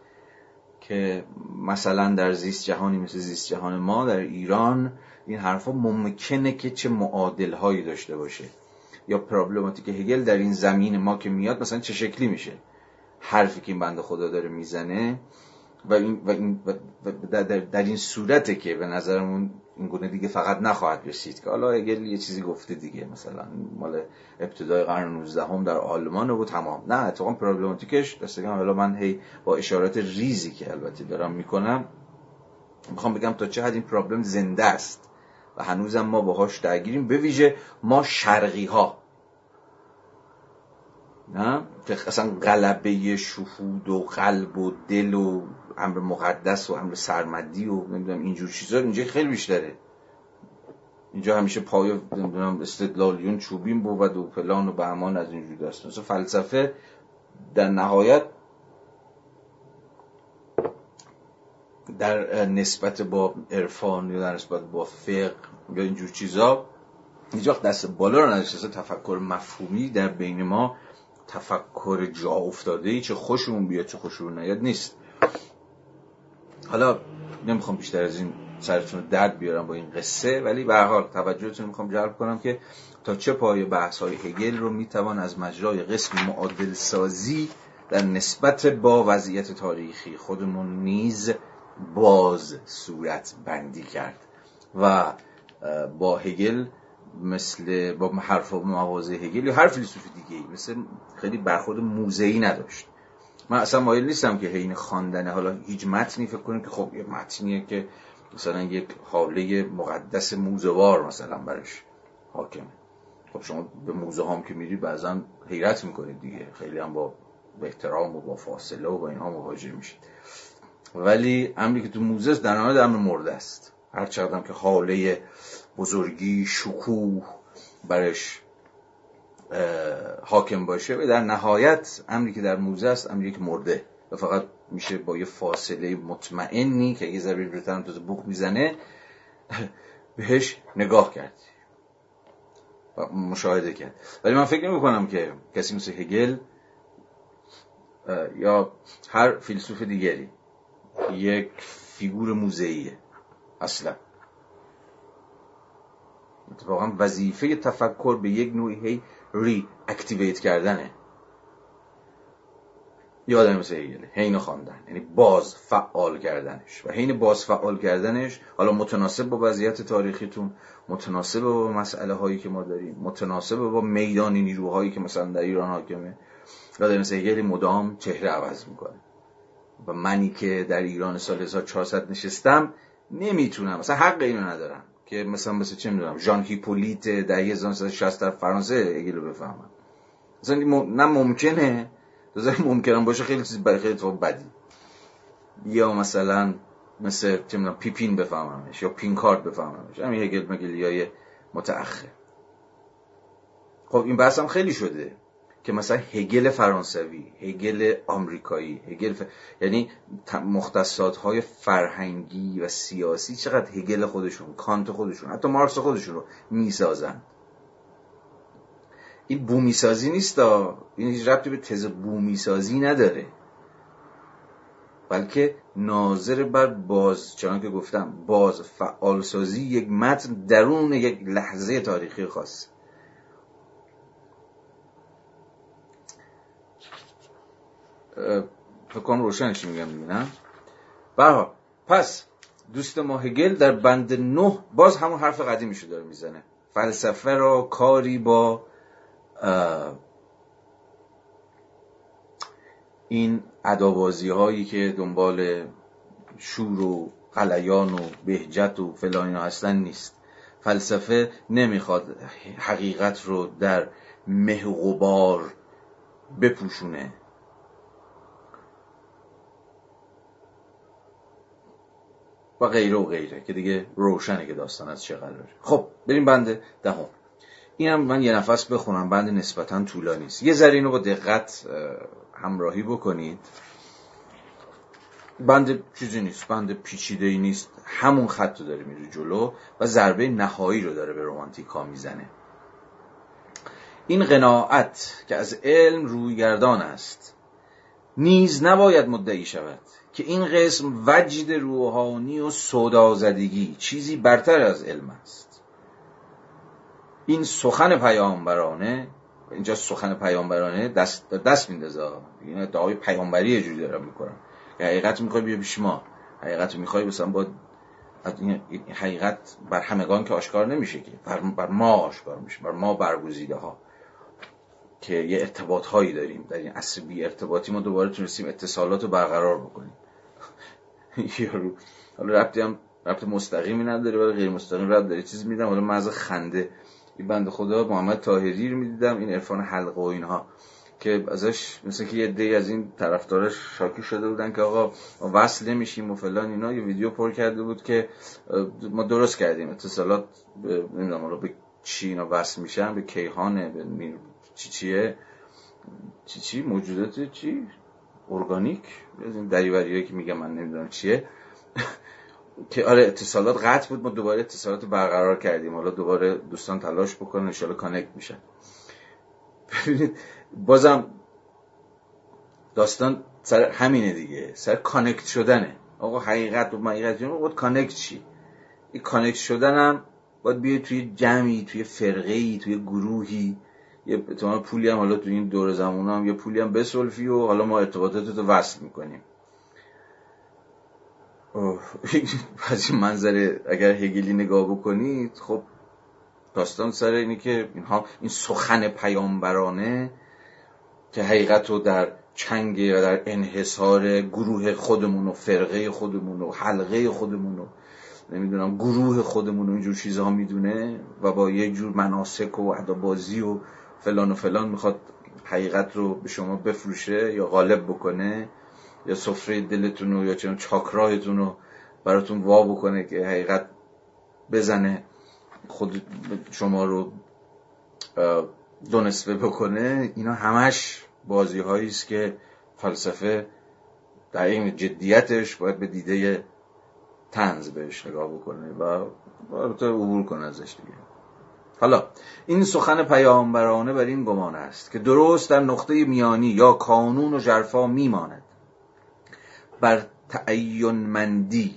Speaker 1: که مثلا در زیست جهانی مثل زیست جهان ما در ایران این حرفا ممکنه که چه معادل هایی داشته باشه. یا پرابلماتیک هگل در این زمین ما که میاد مثلا چه شکلی میشه؟ حرفی که این بنده خدا داره می‌زنه و, این و, این در, در, این صورته که به نظرمون این گونه دیگه فقط نخواهد رسید که حالا اگر یه چیزی گفته دیگه مثلا مال ابتدای قرن 19 هم در آلمان بود تمام. نه اتفاقا پروبلماتیکش دستگم حالا من هی با اشارات ریزی که البته دارم می‌کنم می‌خوام بگم تا چه حد این پرابلم زنده است و هنوزم ما باهاش درگیریم به ویژه ما شرقی ها نه؟ اصلا غلبه شهود و قلب و دل و امر مقدس و امر سرمدی و نمی‌دونم اینجور چیزا اینجا خیلی بیشتره. اینجا همیشه پای نمی‌دونم استدلالیون چوبین بود و فلان و بهمان از اینجور دست مثلا فلسفه در نهایت در نسبت با عرفان یا در نسبت با فقه یا اینجور چیزا اینجا دست بالا رو نداشته تفکر مفهومی در بین ما تفکر جا افتاده ای چه خوشمون بیاد چه خوشمون نیاد نیست. حالا نمی‌خوام بیشتر از این سرتون درد بیارم با این قصه ولی به حال توجهتون می‌خوام جلب کنم که تا چه پای بحث های هگل رو می‌توان از مجرای قسم معادل سازی در نسبت با وضعیت تاریخی خودمون نیز باز صورت بندی کرد و با هگل مثل با حرف مواضع هگل یا هر فیلسوف دیگه ای. مثل خیلی برخورد موزهی نداشت. من اصلا مایل نیستم که حین خواندن. حالا هیچ متنی فکر کنیم که خب یه متنیه که مثلا یک حاله مقدس موزوار مثلا برش حاکمه. خب شما به موزه هم که میری بعضا حیرت می‌کنید دیگه. خیلی هم با احترام و با فاصله و با اینها مواجه میشید. ولی امری که تو موزه در نهایت امر مرده است. هر چقدر که حاله بزرگی شکوه برش حاکم باشه. و در نهایت امری که در موزه است امری که مرده. و فقط میشه با یه فاصله مطمئنی که یه ذره برتن تو بوق می‌زنه بهش نگاه کرد. و مشاهده کرد. ولی من فکر نمی کنم که کسی مثل هگل یا هر فیلسوف دیگری یک فیگور موزهیه اصلا. اتفاقا وظیفه تفکر به یک نوعی هی ری اکتیویت کردنه. یادم مثل هیگل حین خواندن یعنی باز فعال کردنش. و حین باز فعال کردنش حالا متناسب با وضعیت تاریخیتون متناسب با مسئله هایی که ما داریم متناسب با میدان نیروهایی که مثلا در ایران حاکمه. یادم مثل هیگل مدام چهره عوض می‌کنه. و منی که در ایران سال 1400 نشستم نمی‌تونم. مثلا حق اینو ندارم. که مثلا مثل چه می‌دونم ژان هیپولیت در 1960 در فرانسه اگه بفهمم مثلا نه ممکنه. دوزه ممکنم باشه خیلی چیز برای خیلی تو بدی. یا مثلا مثل چه می‌دونم پیپین بفهممش یا پینکارد بفهممش همین هگل مگلی های متأخر. خب این بحث هم خیلی شده. که مثلا هگل فرانسوی هگل آمریکایی هگل ف... یعنی مختصات های فرهنگی و سیاسی چقدر هگل خودشون کانت خودشون حتی مارکس خودشون رو می‌سازن. این بومی سازی نیست این هیچ ربطی به تز بومی سازی نداره. بلکه ناظر بر باز چنان که گفتم باز فعال سازی یک متن درون یک لحظه تاریخی خاص فکر کنم روشنش میگم می‌بینم برها پس دوست ما هگل در بند نه باز همون حرف قدیمیشو داره می‌زنه. فلسفه را کاری با این ادابازی هایی که دنبال شور و قلیان و بهجت و فلان هستن نیست. فلسفه نمی‌خواد حقیقت رو در مه غبار بپوشونه. و غیره و غیره که دیگه روشنه که داستان از چه قراره. خب بریم بند دهم. اینم من یه نفس بخونم بند نسبتا طولانی است. یه ذره اینو با دقت همراهی بکنید. بند چیزی نیست بند پیچیده ای نیست. همون خط رو داره میره جلو و ضربه نهایی رو داره به رومانتیکا می‌زنه. این قناعت که از علم رویگردان است نیز نباید مدعی شود که این قسم وجد روحانی و سودازدگی چیزی برتر از علم است. این سخن پیامبرانه اینجا سخن پیامبرانه دست دست میندازه. این ادعای پیامبری یه جوری دارم می‌کنم حقیقت می‌خوای بیا پیش ما. حقیقت می‌خوای مثلا با این حقیقت بر همگان که آشکار نمیشه که. بر ما آشکار میشه. بر ما برگزیده ها که یه ارتباط هایی داریم. در این عصر بی ارتباطی ما دوباره تونستیم اتصالات رو برقرار بکنیم. یارو حالا ربطی هم ربط مستقیمی نداره ولی غیر مستقیم ربط داره. چیز میدم حالا مزه خنده. این بنده خدا محمد طاهری رو می‌دیدم این عرفان حلقه و اینها. که ازش مثل که یه دی از این طرفدارش شاکی شده بودن که آقا وصل نمیشیم و فلان اینا. یه ویدیو پر کرده بود که ما درست کردیم. اتصالات نمی‌دونم به چی اینا وصل میشن؟ به کیهانه به چی چیه چی چی؟ موجودات چی؟ ارگانیک؟ دریوریایی که میگم من نمی‌دونم چیه. که آره اتصالات قطع بود. ما دوباره اتصالات برقرار کردیم. حالا دوباره دوستان تلاش بکنن. ان کانکت میشن. ببینید بازم داستان سر همینه دیگه. سر کانکت شدنه. آقا حقیقت و حقیقت بود کانکت چی؟ این کانکت شدن هم باید بیه توی جمعی توی فرقه توی گروهی. یه تو پولی هم حالا تو این دور زمان هم یه پولی هم بسولفی و حالا ما ارتباطات رو وصل می‌کنیم. از این منظره اگر هگلی نگاه بکنید خب داستان سر اینی که اینها این سخن پیامبرانه که حقیقت رو در چنگ و در انحصار گروه خودمون و فرقه خودمون و حلقه خودمون و نمی‌دونم گروه خودمون و اینجور چیزها می‌دونه و با یه جور مناسک و ادابازی و فلان و فلان می‌خواد حقیقت رو به شما بفروشه یا غالب بکنه یا سفره دلتون رو یا چون چاکراهتون رو براتون وا بکنه که حقیقت بزنه خود شما رو دو نصفه بکنه اینا همش بازی هایی است که فلسفه در این جدیتش باید به دیده تنز بهش نگاه بکنه و البته عبور کنه ازش دیگه. حالا این سخن پیامبرانه بر این گمان است که درست در نقطه میانی یا کانون و جرفا میماند. بر تعین مندی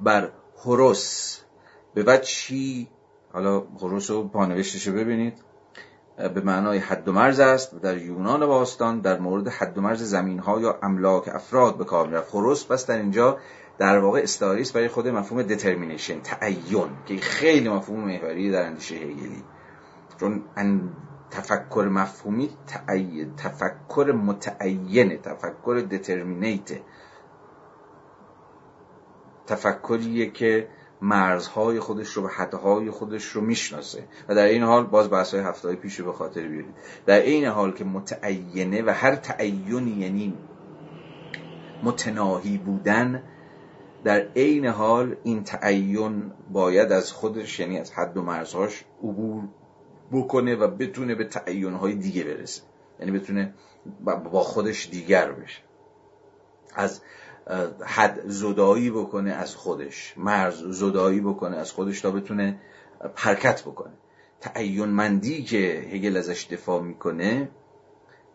Speaker 1: بر حرس به وچی حالا حرس و پانوشتش ببینید. به معنای حد و مرز است در یونان باستان در مورد حد و مرز زمین ها یا املاک افراد به کار می‌رفت. خروس پس در اینجا در واقع استعاری برای خود مفهوم دترمینیشن تعین که خیلی مفهوم محوری در اندیشه هگلی. چون تفکر مفهومی تفکر متعین تفکر دترمینیت تفکریه که مرزهای خودش رو و حدهای خودش رو می‌شناسه. و در این حال باز بحث های هفته های پیش به خاطر بیارید در این حال که متعینه و هر تعینی یعنی متناهی بودن در عین حال این تعین باید از خودش یعنی از حد و مرزهاش عبور بکنه و بتونه به تعینهای دیگه برسه. یعنی بتونه با خودش دیگر بشه. از حد زدایی بکنه از خودش مرز زدایی بکنه از خودش تا بتونه حرکت بکنه. تعین مندی که هگل ازش دفاع می‌کنه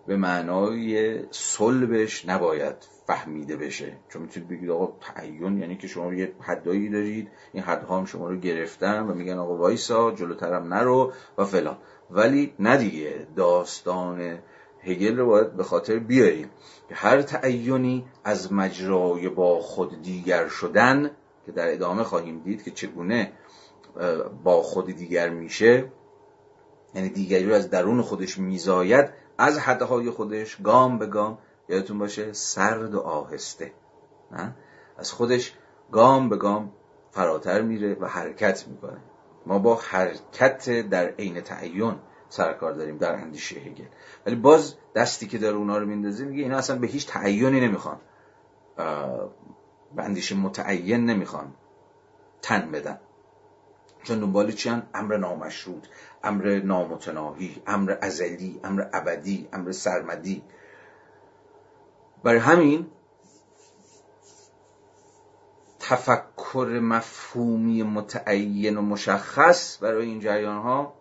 Speaker 1: به معنای صلبش نباید فهمیده بشه. چون می‌تونید بگید آقا تعین یعنی که شما یه حدایی دارید این حدها هم شما رو گرفتن و میگن آقا وایسا جلوترم نرو و فلان. ولی نه داستان هگل رو باید به خاطر بیاریم. که هر تعینی از مجرای با خود دیگر شدن که در ادامه خواهیم دید که چگونه با خود دیگر میشه یعنی دیگری رو از درون خودش میزاید از حدهای خودش گام به گام یادتون باشه سرد و آهسته از خودش گام به گام فراتر میره و حرکت می‌کنه. ما با حرکت در عین تعین سرکار داریم در اندیشه هگل. ولی باز دستی که داره اونا رو میندازه میگه اینا اصلا به هیچ تعینی نمی‌خوان. به اندیشه متعین نمی‌خوان تن بدن. چون دنبال چیان امر نامشروط امر نامتناهی امر ازلی امر ابدی امر سرمدی. برای همین تفکر مفهومی متعین و مشخص برای این جریان ها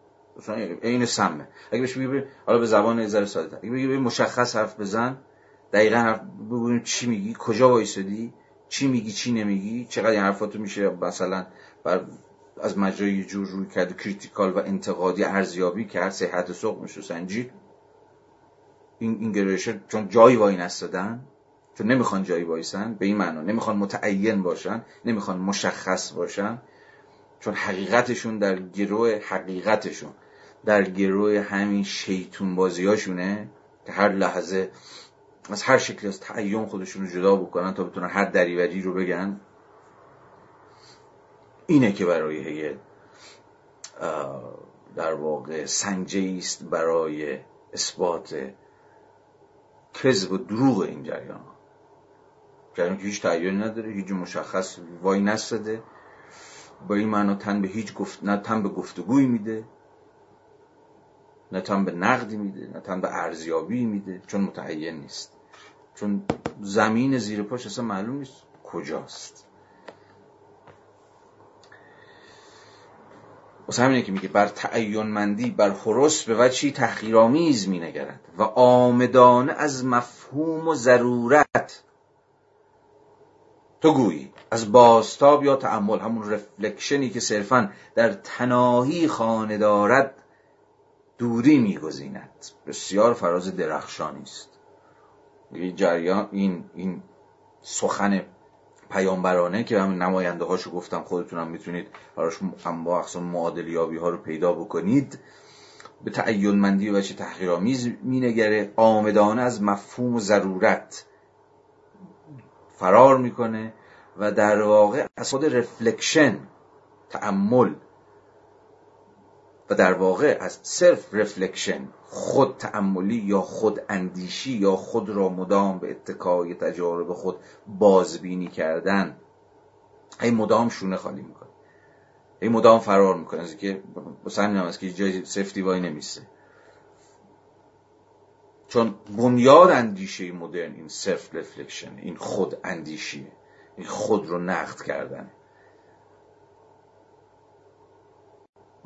Speaker 1: عین سمه. اگه بهش بگی حالا به زبان ذره ساده اگه بگی مشخص حرف بزن. دقیقا حرف ببینیم چی میگی کجا وایسادی چی میگی چی نمیگی چقدر این حرفاتو میشه مثلا بر از مجرای جور رویکرد critical و انتقادی ارزیابی کرد صحت سقمشو میشه سنجید این, این گرایش چون جایی وای نستادن چون نمی‌خوان جایی وایسن به این معنا نمی‌خوان متعین باشن نمی‌خوان مشخص باشن چون حقیقتشون در گروه حقیقتشون در گروه همین شیطون بازیاشونه که هر لحظه از هر شکلی از تعین خودشون رو جدا بکنن تا بتونن هر دریوری رو بگن. اینه که برای هگل در واقع سنجه است برای اثبات کذب و دروغ این جریان جریان که هیچ تعیینی نداره هیچ مشخص وای نستده. با این معنا تن به هیچ گفت نه تن به گفتگوی میده نه تن به نقدی میده نه تن به ارزیابی میده چون متعین نیست. چون زمین زیر پاش اصلا معلوم نیست کجاست. واسه همینه که میگه بر تعین مندی بر خرس به وچی تحقیرآمیز مینگرد و آمدانه از مفهوم و ضرورت. تو گویی از باستاب یا تعمل همون رفلکشنی که صرفا در تناهی خانه دارد دوری میگزیند. بسیار فراز درخشانی است. جریان این این سخن پیامبرانه که همین نماینده هاشو گفتم خودتونم می‌تونید براش با اقسام معادلیابی ها رو پیدا بکنید. به تعین مندی و چه تحقیرآمیز مینگره. عامدانه از مفهوم و ضرورت فرار می‌کنه و در واقع از خود reflection تأمل و در واقع از self reflection خود تأملی یا خود اندیشی یا خود را مدام به اتکای تجارب خود بازبینی کردن. این مدام شونه خالی می‌کنه. این مدام فرار می‌کنه. از که همین است که جای سفتی وای نمیسته چون بنیاد اندیشه مدرن این self reflection این خود اندیشیه. این خود رو نقد کردن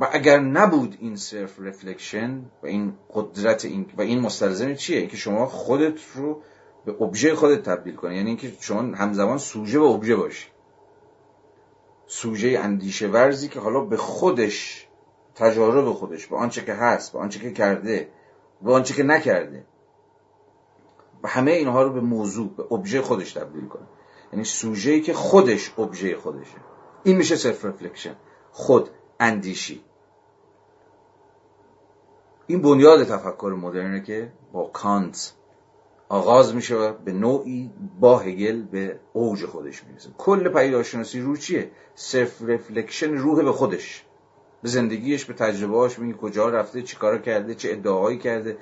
Speaker 1: و اگر نبود این self reflection و این قدرت این و این مستلزم چیه؟ اینکه شما خودت رو به ابژه خودت تبدیل کنی. یعنی اینکه شما همزمان سوژه و ابژه باشی. سوژه اندیشه ورزی که حالا به خودش تجارب خودش به آنچه که هست به آنچه که کرده به آنچه که نکرده. و همه اینها رو به موضوع به ابژه خودش تبدیل کنه یعنی سوژه‌ای که خودش ابژه خودشه. این میشه self reflection خود اندیشی. این بنیاد تفکر مدرنه که با کانت آغاز میشه و به نوعی با هگل به اوج خودش می‌رسه. کل پدیدارشناسی روح چیه؟ self reflection روح به خودش. به زندگیش به تجربهاش میگه کجا رفته چی کارا کرده چه ادعاهایی کرده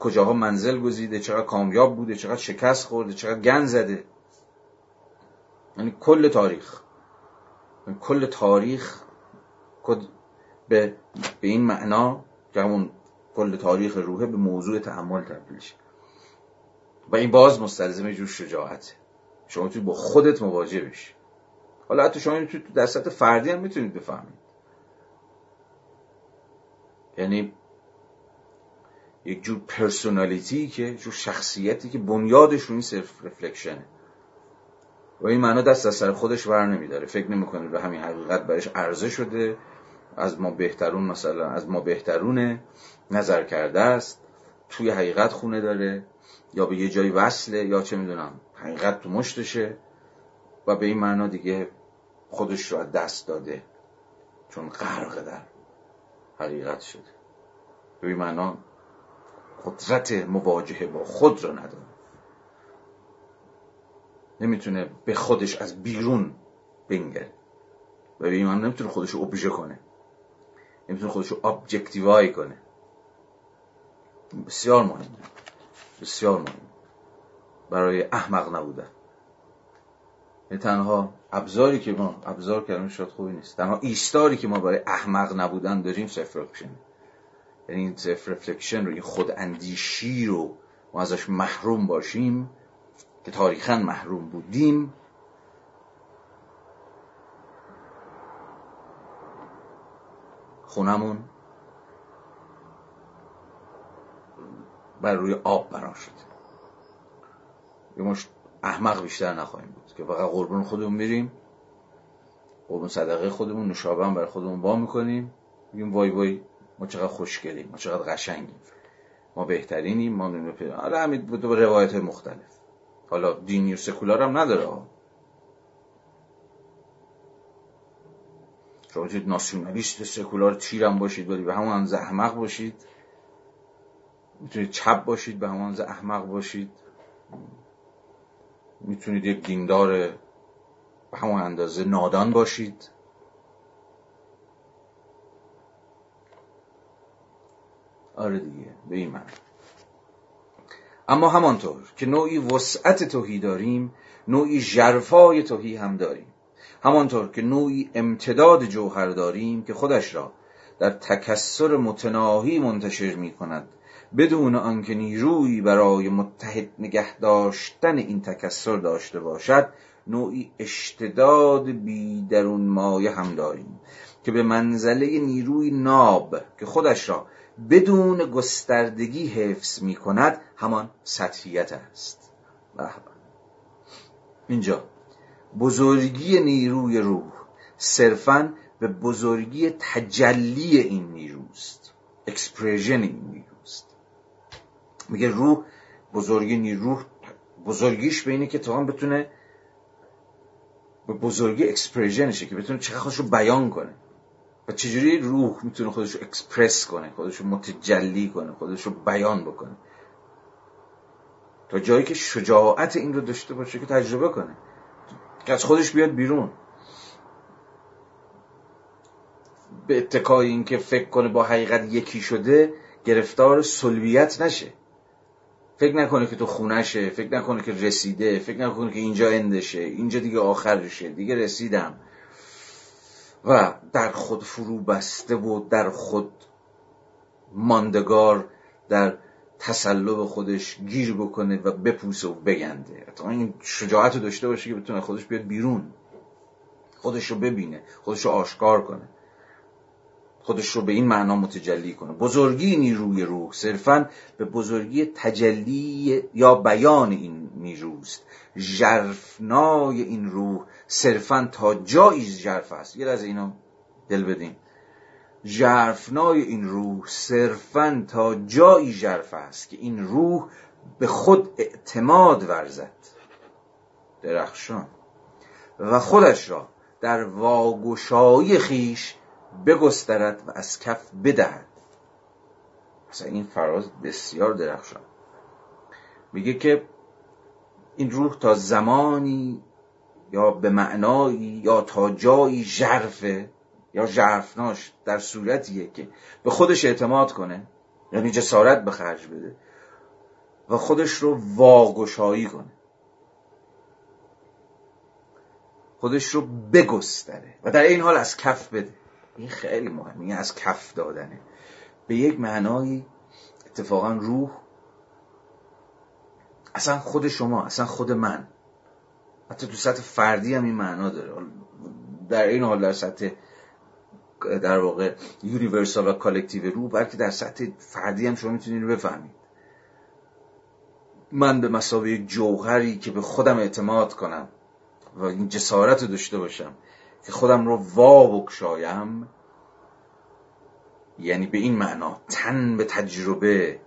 Speaker 1: کجاها منزل گزیده چقدر کامیاب بوده چقدر شکست خورده چقدر گند زده. یعنی کل تاریخ. یعنی کل تاریخ به, به این معنا که همون کل تاریخ روحه به موضوع تأمل تبدیل شه. و این باز مستلزم جور شجاعته شما توی با خودت مواجه بشی. حالا حتی شما تو در سطح فردی هم می‌تونید بفهمید. یعنی یک جور personality که جور شخصیتی که بنیادش این self reflection ه و این معنا دست از سر خودش بر نمیداره. فکر نمی‌کنه به همین حقیقت برش عرضه شده. از ما بهترون مثلا از ما بهترونه نظر کرده است توی حقیقت خونه داره یا به یه جایی وصله یا چه می‌دونم حقیقت تو مشتشه و به این معنا دیگه خودش رو از دست داده چون غرق در حقیقت شده. به این معنا قدرت مواجهه با خود رو نداره. نمی‌تونه به خودش از بیرون بنگره. و به این معنا نمی‌تونه خودش رو ابژه کنه. نمی‌تونه خودش رو objectify کنه. بسیار مهمه بسیار مهم. برای احمق نبودن. یعنی تنها ابزاری که ما ابزار کردن شاید خوبی نیست. تنها ایستاری که ما برای احمق نبودن داریم self reflection یعنی این self reflection رو این خود اندیشی رو ما ازش محروم باشیم که تاریخا محروم بودیم. خونمون بر روی آب بنا شده یه مش احمق بیشتر نخواهیم بود که فقط قربون خودمون میریم قربون صدقه خودمون نشابه هم بر خودمون با می‌کنیم. میگیم وای وای ما چقدر خوشگلیم ما چقدر قشنگیم. ما بهترینیم ما حالا همین دو روایت مختلف. حالا دینی و سکولار هم نداره می‌تونید ناسیونالیست سکولار تیرم باشید ولی به همون اندازه احمق باشید. می‌تونید چپ باشید به همون اندازه احمق باشید. می‌تونید یک دیندار به همون اندازه نادان باشید. آره دیگه به این من اما همانطور که نوعی وسعت توهی داریم نوعی جرفای توهی هم داریم. همانطور که نوعی امتداد جوهر داریم که خودش را در تکسر متناهی منتشر می کند بدون آنکه نیرویی برای متحد نگه داشتن این تکسر داشته باشد نوعی اشتداد بی درون مایه هم داریم که به منزله نیروی ناب که خودش را بدون گستردگی حفظ می کند همان سطحیت است. اینجا. بزرگی نیروی روح صرفا به بزرگی تجلی این نیروست اکسپریژن این نیروست میگه روح بزرگی نیروح بزرگیش به اینه که تا بتونه به بزرگی اکسپریژنشه که بتونه چقدر خودش رو بیان کنه. و چجوری روح می‌تونه خودش رو اکسپرس کنه خودش رو متجلی کنه خودش رو بیان بکنه؟ تا جایی که شجاعت این رو داشته باشه که تجربه کنه. که از خودش بیاد بیرون. به اتکای این که فکر کنه با حقیقت یکی شده گرفتار سلویت نشه. فکر نکنه که تو خونشه فکر نکنه که رسیده فکر نکنه که اینجا اندشه اینجا دیگه آخرشه دیگه رسیدم. و در خود فرو بسته و در خود ماندگار در تسلب خودش گیر بکنه و بپوسه و بگنده. تا این شجاعت رو داشته باشه که بتونه خودش بیاد بیرون. خودش رو ببینه خودش رو آشکار کنه. خودش رو به این معنا متجلی کنه. بزرگی نیروی روح. صرفا به بزرگی تجلی یا بیان این نیروست ژرفنای این روح صرفا تا جایی ژرف است. یه از اینا دل بدین. ژرفنای این روح صرفا تا جایی ژرف است که این روح به خود اعتماد ورزد. درخشان. و خودش را در واگشایی خیش بگسترد و از کف بدهد. مثلا این فراز بسیار درخشان. میگه که این روح تا زمانی یا به معنایی یا تا جایی ژرفه یا ژرفناش در صورتیه که به خودش اعتماد کنه یعنی جسارت به خرج بده و خودش رو واگشایی کنه. خودش رو بگستره و در این حال از کف بده. این خیلی مهمه این از کف دادنه. به یک معنایی اتفاقا روح اصلا خود شما اصلا خود من. حتی تو سطح فردی هم این معنا داره. در این حال در سطح در واقع universal و collective روح بلکه در سطح فردی هم شما می‌تونید بفهمید. من به مثابه جوهری که به خودم اعتماد کنم و این جسارت رو داشته باشم که خودم رو وا بکشایم یعنی به این معنا تن به تجربه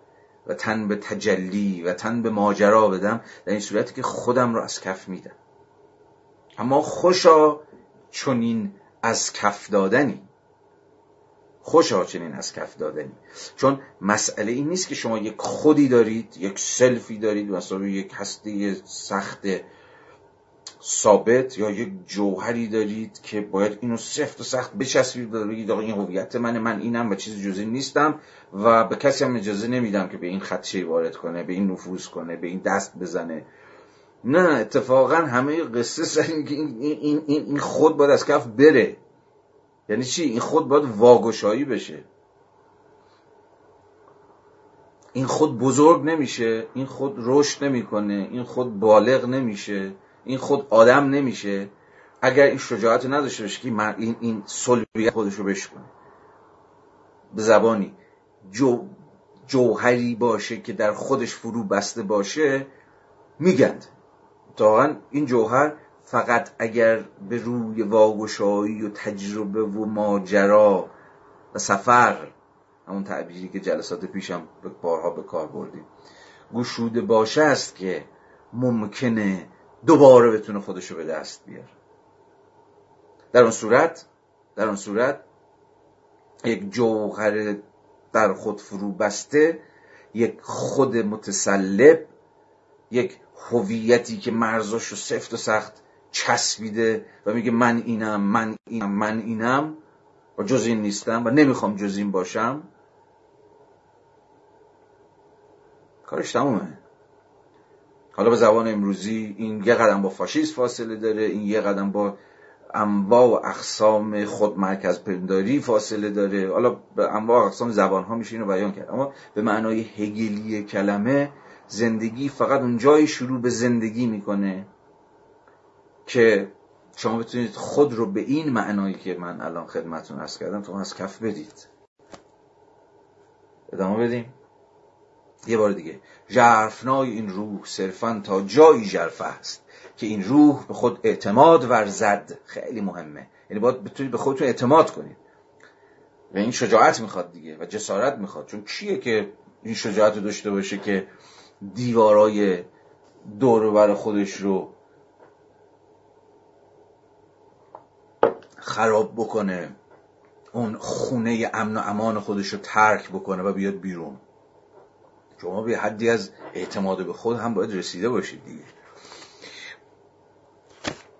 Speaker 1: و تن به تجلی و تن به ماجرا بدم در این صورتی که خودم رو از کف میدم. اما خوشا چنین از کف دادنی. خوشا چنین از کف دادنی. چون مسئله این نیست که شما یک خودی دارید یک سلفی دارید مثلا یک هسته سخت ثابت یا یک جوهری دارید که باید اینو سفت و سخت بچسبید و بگید آقا این هویت منه من اینم و چیز جزی نیستم و به کسی هم اجازه نمیدم که به این خدشه وارد کنه به این نفوذ کنه به این دست بزنه. نه اتفاقا همه قصه سر این, این, این, این خود باید از کف بره. یعنی چی؟ این خود باید واگشایی بشه. این خود بزرگ نمیشه این خود رشد نمی‌کنه این خود بالغ نمیشه این خود آدم نمیشه. اگر این شجاعت نداشته باشه که این این سلبیت خودش رو بشکنه به زبانی. جو جوهری باشه که در خودش فرو بسته باشه میگند. واقعا این جوهر فقط اگر به روی واگشایی و تجربه و ماجرا و سفر همون تعبیری که جلسات پیشم بارها به کار بردیم گشوده باشه است که ممکنه دوباره بتونه خودشو به دست بیاره. در اون صورت در اون صورت یک جوهر در خود فرو بسته یک خود متسلب یک هویتی که مرزاش رو سفت و سخت چسبیده و میگه من اینم من اینم من اینم و جز این نیستم و نمی‌خوام جز این باشم. کارش تمومه. حالا به زبان امروزی این یه قدم با فاشیست فاصله داره این یه قدم با انواع و اقسام خود مرکز پنداری فاصله داره. حالا به انواع و اقسام زبان ها میشه اینو بیان کرد. اما به معنای هگلی کلمه زندگی فقط اون جایی شروع به زندگی می‌کنه. که شما بتونید خود رو به این معنایی که من الان خدمتون ارز کردم تو از کف بدید. ادامه بدیم. یه بار دیگه. جرفنای این روح صرفا تا جایی جرفه است که این روح به خود اعتماد ورزد. خیلی مهمه. یعنی باید بتونید به خودتون اعتماد کنید. و این شجاعت می‌خواد دیگه و جسارت می‌خواد. چون کیه که این شجاعت رو داشته باشه که دیوارای دور بر خودش رو خراب بکنه اون خونه امن و امان خودش رو ترک بکنه و بیاد بیرون. شما به حدی از اعتماد به خود هم باید رسیده باشید دیگه.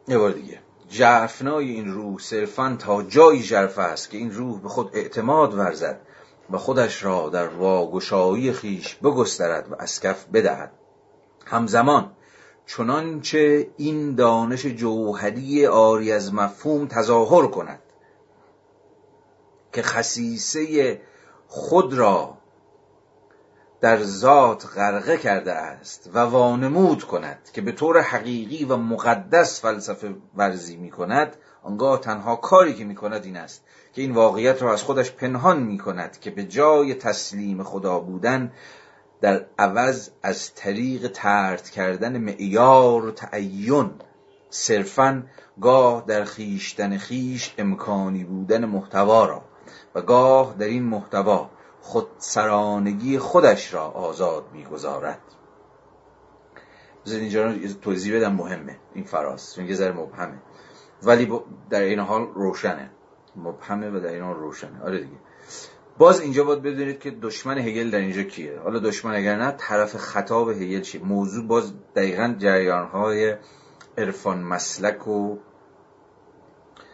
Speaker 1: یه بار دیگه. جرفنای این روح صرفا تا جایی جرفه است که این روح به خود اعتماد ورزد و خودش را در واگشایی خیش بگسترد و اسکف بدهد. همزمان چنانچه این دانش جوهری آری از مفهوم تظاهر کند که خصیصه خود را در ذات غرقه کرده است و وانمود کند که به طور حقیقی و مقدس فلسفه ورزی می کند آنگاه تنها کاری که می کند این است که این واقعیت را از خودش پنهان می کند که به جای تسلیم خدا بودن در عوض از طریق ترد کردن معیار و تعین صرفا گاه در خیشتن خیش امکانی بودن محتوا را و گاه در این محتوا خودسرانگی خودش را آزاد می‌گذارد. بذارید اینجا رو توضیح بدم مهمه این فراز چون یه ذره مبهمه. ولی در این حال روشنه. مبهمه و در این حال روشنه. آره دیگه. باز اینجا باید بدونید که دشمن هگل در اینجا کیه. حالا دشمن اگر نه طرف خطاب هگل چیه موضوع باز دقیقا جریانهای عرفان مسلک و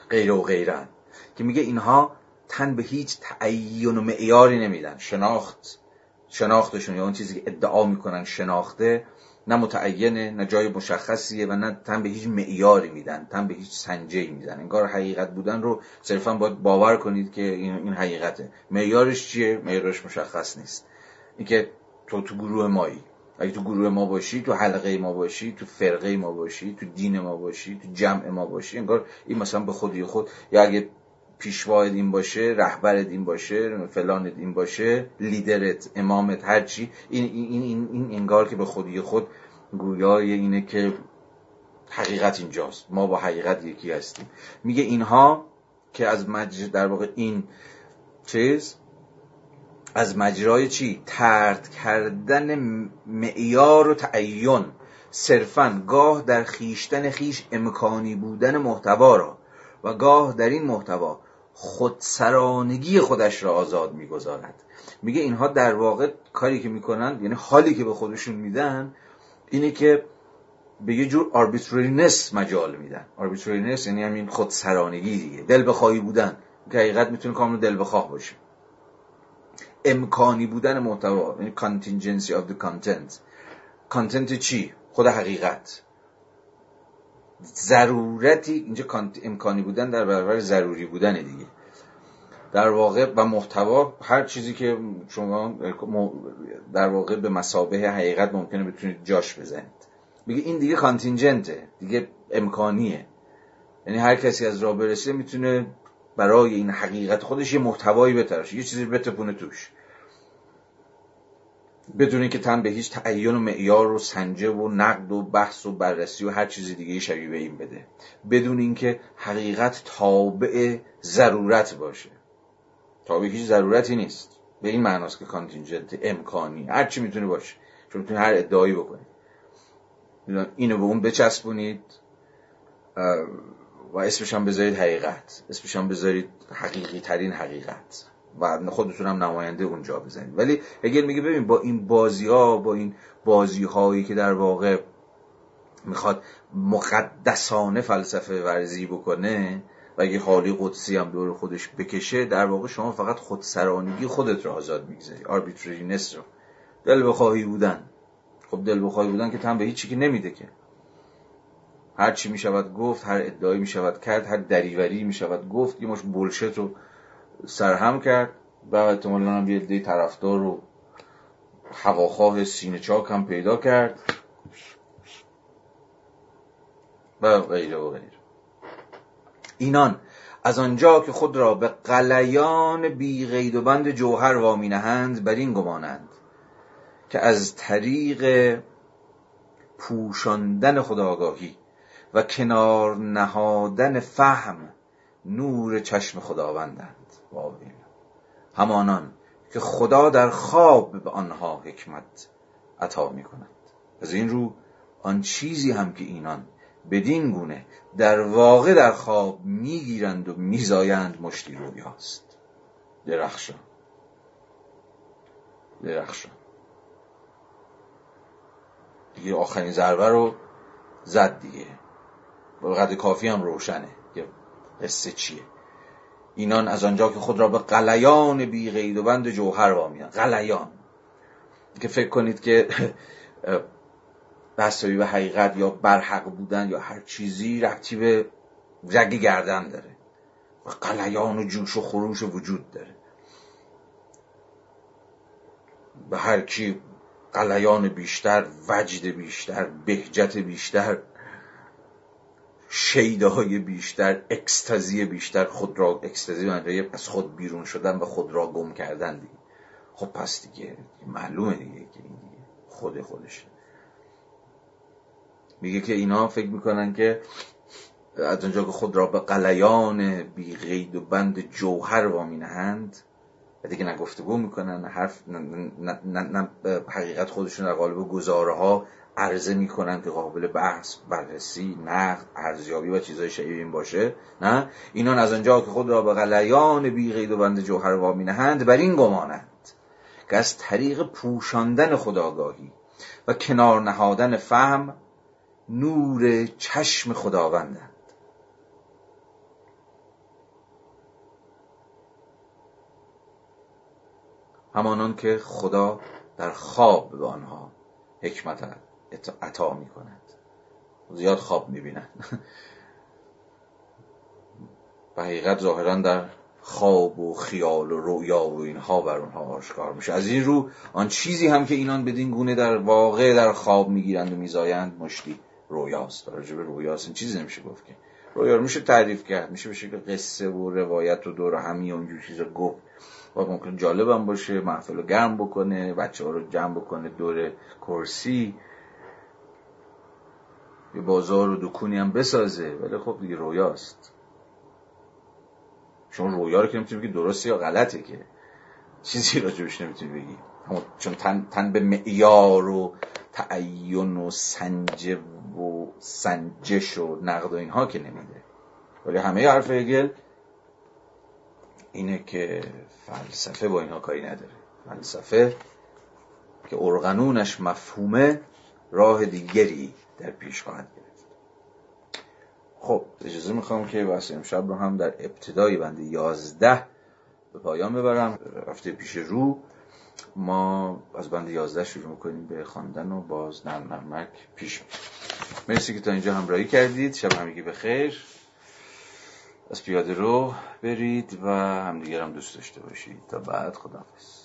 Speaker 1: غیر و غیرن که میگه اینها تن به هیچ تعین و معیاری نمیدن. شناخت شناختشون یا اون چیزی که ادعا می‌کنن شناخته نه متعینه نه جای مشخصیه و نه تن به هیچ معیاری میدن تن به هیچ سنجی میدن. انگار حقیقت بودن رو صرفا باید باور کنید که این, این حقیقته. معیارش چیه؟ معیارش مشخص نیست. اینکه تو تو گروه مایی اگه تو گروه ما باشی تو حلقه ما باشی تو فرقه ما باشی تو دین ما باشی تو جمع ما باشی انگار این مثلا به خودی خود یا اگه پیشواید این باشه رهبرت این باشه فلانت این باشه لیدرت امامت هرچی این, این, این, این انگار که به خودی خود گویای اینه که حقیقت اینجاست. ما با حقیقت یکی هستیم. میگه اینها که از مجر در واقع این چیز از مجرای چی؟ طرد کردن معیار و تعین. صرفا گاه در خویشتن خویش امکانی بودن محتوا را و گاه در این محتوا خودسرانگی خودش را آزاد می‌گذارد. میگه اینها در واقع کاری که می‌کنند یعنی حالی که به خودشون میدن اینه که به یه جور arbitrariness مجال میدن. arbitrariness یعنی همین خودسرانگی دیگه. دل بخواهی بودن. که حقیقت می‌تونه کامل دل بخواه باشه. امکانی بودن محتوا یعنی contingency of the content. کانتنت چی؟ خود حقیقت. ضرورتی اینجا امکانی بودن در برابر ضروری بودن دیگه. در واقع و محتوا هر چیزی که شما در واقع به مسابه حقیقت ممکنه بتونید جاش بزنید. میگه این دیگه کانتینجنته دیگه امکانیه. یعنی هر کسی از راه برسه می‌تونه برای این حقیقت خودش یه محتوایی بتراشه یه چیزی بتپونه توش. بدون اینکه تن به هیچ تعین و معیار و سنجه و نقد و بحث و بررسی و هر چیز دیگه شبیه به این بده. بدون اینکه حقیقت تابع ضرورت باشه. تابع هیچ ضرورتی نیست. به این معناست که کانتینجنت امکانی هر چی می‌تونه باشه. چون می‌تونی هر ادعایی بکنید اینو به اون بچسبونید و اسمش هم بذارید حقیقت. اسمش هم بذارید حقیقی ترین حقیقت. و خودتون هم نماینده اونجا بزنید. ولی اگر میگه ببین با این بازی ها با این بازی هایی که در واقع می‌خواد مقدسانه فلسفه ورزی بکنه و اگه حالی قدسی هم دور خودش بکشه در واقع شما فقط خودسرانگی خودت رو آزاد می‌گذاری. آربیترینس رو. دل بخواهی بودن. خب دل بخواهی بودن که تن به هیچی که نمیده که. هر چی می‌شود گفت هر ادعایی می‌شود کرد هر دریوری می‌شود گفت یه مش بولشت رو سرهم کرد. و احتمالا هم یه طرفدار رو هواخواه سینه چاک هم پیدا کرد. و غیره و غیره. اینان از آنجا که خود را به قلیان بی غید و بند جوهر وامی نهند بر این گمانند که از طریق پوشاندن خداگاهی و کنار نهادن فهم نور چشم خداوندند. همانان که خدا در خواب به آنها حکمت عطا می کند از این رو آن چیزی هم که اینان بدین گونه در واقع در خواب می‌گیرند و میزایند مشتی رویاست. درخشان. درخشان. دیگه آخرین ضربه رو زد دیگه. با قدر کافی هم روشنه. که قصه چیه؟ اینان از آنجا که خود را به قلیان بی غید و بند جوهر وامیان. قلیان که فکر کنید که بستایی به حقیقت یا برحق بودن یا هر چیزی ربطی به رگ گردن داره. و قلیان و جوش و خروش وجود داره. به هر کی قلیان بیشتر وجد بیشتر بهجت بیشتر شیده بیشتر اکستازی بیشتر خود را اکستازی از خود بیرون شدن و خود را گم کردن دیگه. خب پس دیگه معلومه دیگه که این دیگه خود خودشه. میگه که اینا فکر می‌کنن که از اونجا که خود را به قلیان بی غید و بند جوهر وامی نهند و دیگه نه گفتگو می‌کنن حرف نه, نه, حقیقت خودشون در قالب گزاره ها عرضه می‌کنن که قابل بحث بررسی نقد ارزیابی و چیزای شبیه این باشه. نه؟ اینان از آنجا که خود را به قلیان بی غید و بند جوهر وامی نهند بر این گمانند که از طریق پوشاندن خداگاهی و کنار نهادن فهم نور چشم خداوندند. همانان که خدا در خواب به آنها حکمت عطا می کند زیاد خواب می بینند و حقیقت ظاهرا در خواب و خیال و رویا و اینها بر اونها آشکار میشه. از این رو آن چیزی هم که اینان بدین گونه در واقع در خواب می‌گیرند و میزایند مشتی رویاست راجع به رویاست این چیزی نمیشه گفت که. رویا رو میشه تعریف کرد. میشه به شکل قصه و روایت و دور همی اونجور چیزا گفت. و ممکن جالبم باشه محفل رو گرم بکنه بچه ها رو جمع بکنه دور کرسی. یه بازار و دکونی هم بسازه ولی خب دیگه رویاست. چون رویا رو که نمی‌تونی بگی درسته یا غلطه که؟ چیزی راجبش نمی‌تونی بگی. چون تن, تن به معیار و تعین و سنجه و سنجش و نقد و اینها که نمیده. ولی همه حرف هگل اینه که فلسفه با اینها کاری نداره. فلسفه که ارغنونش مفهومه راه دیگری. در پیش خواهد گرفت. خب اجازه می‌خوام که بحث امشب رو هم در ابتدای بند یازده به پایان ببرم. رفته پیش رو ما از بند یازده شروع می‌کنیم به خواندن و باز نرم نرمک پیش مرسی که تا اینجا همراهی کردید. شب همگی بخیر. از پیاده رو برید و همدیگر هم دوست داشته باشید. تا بعد خداحافظ.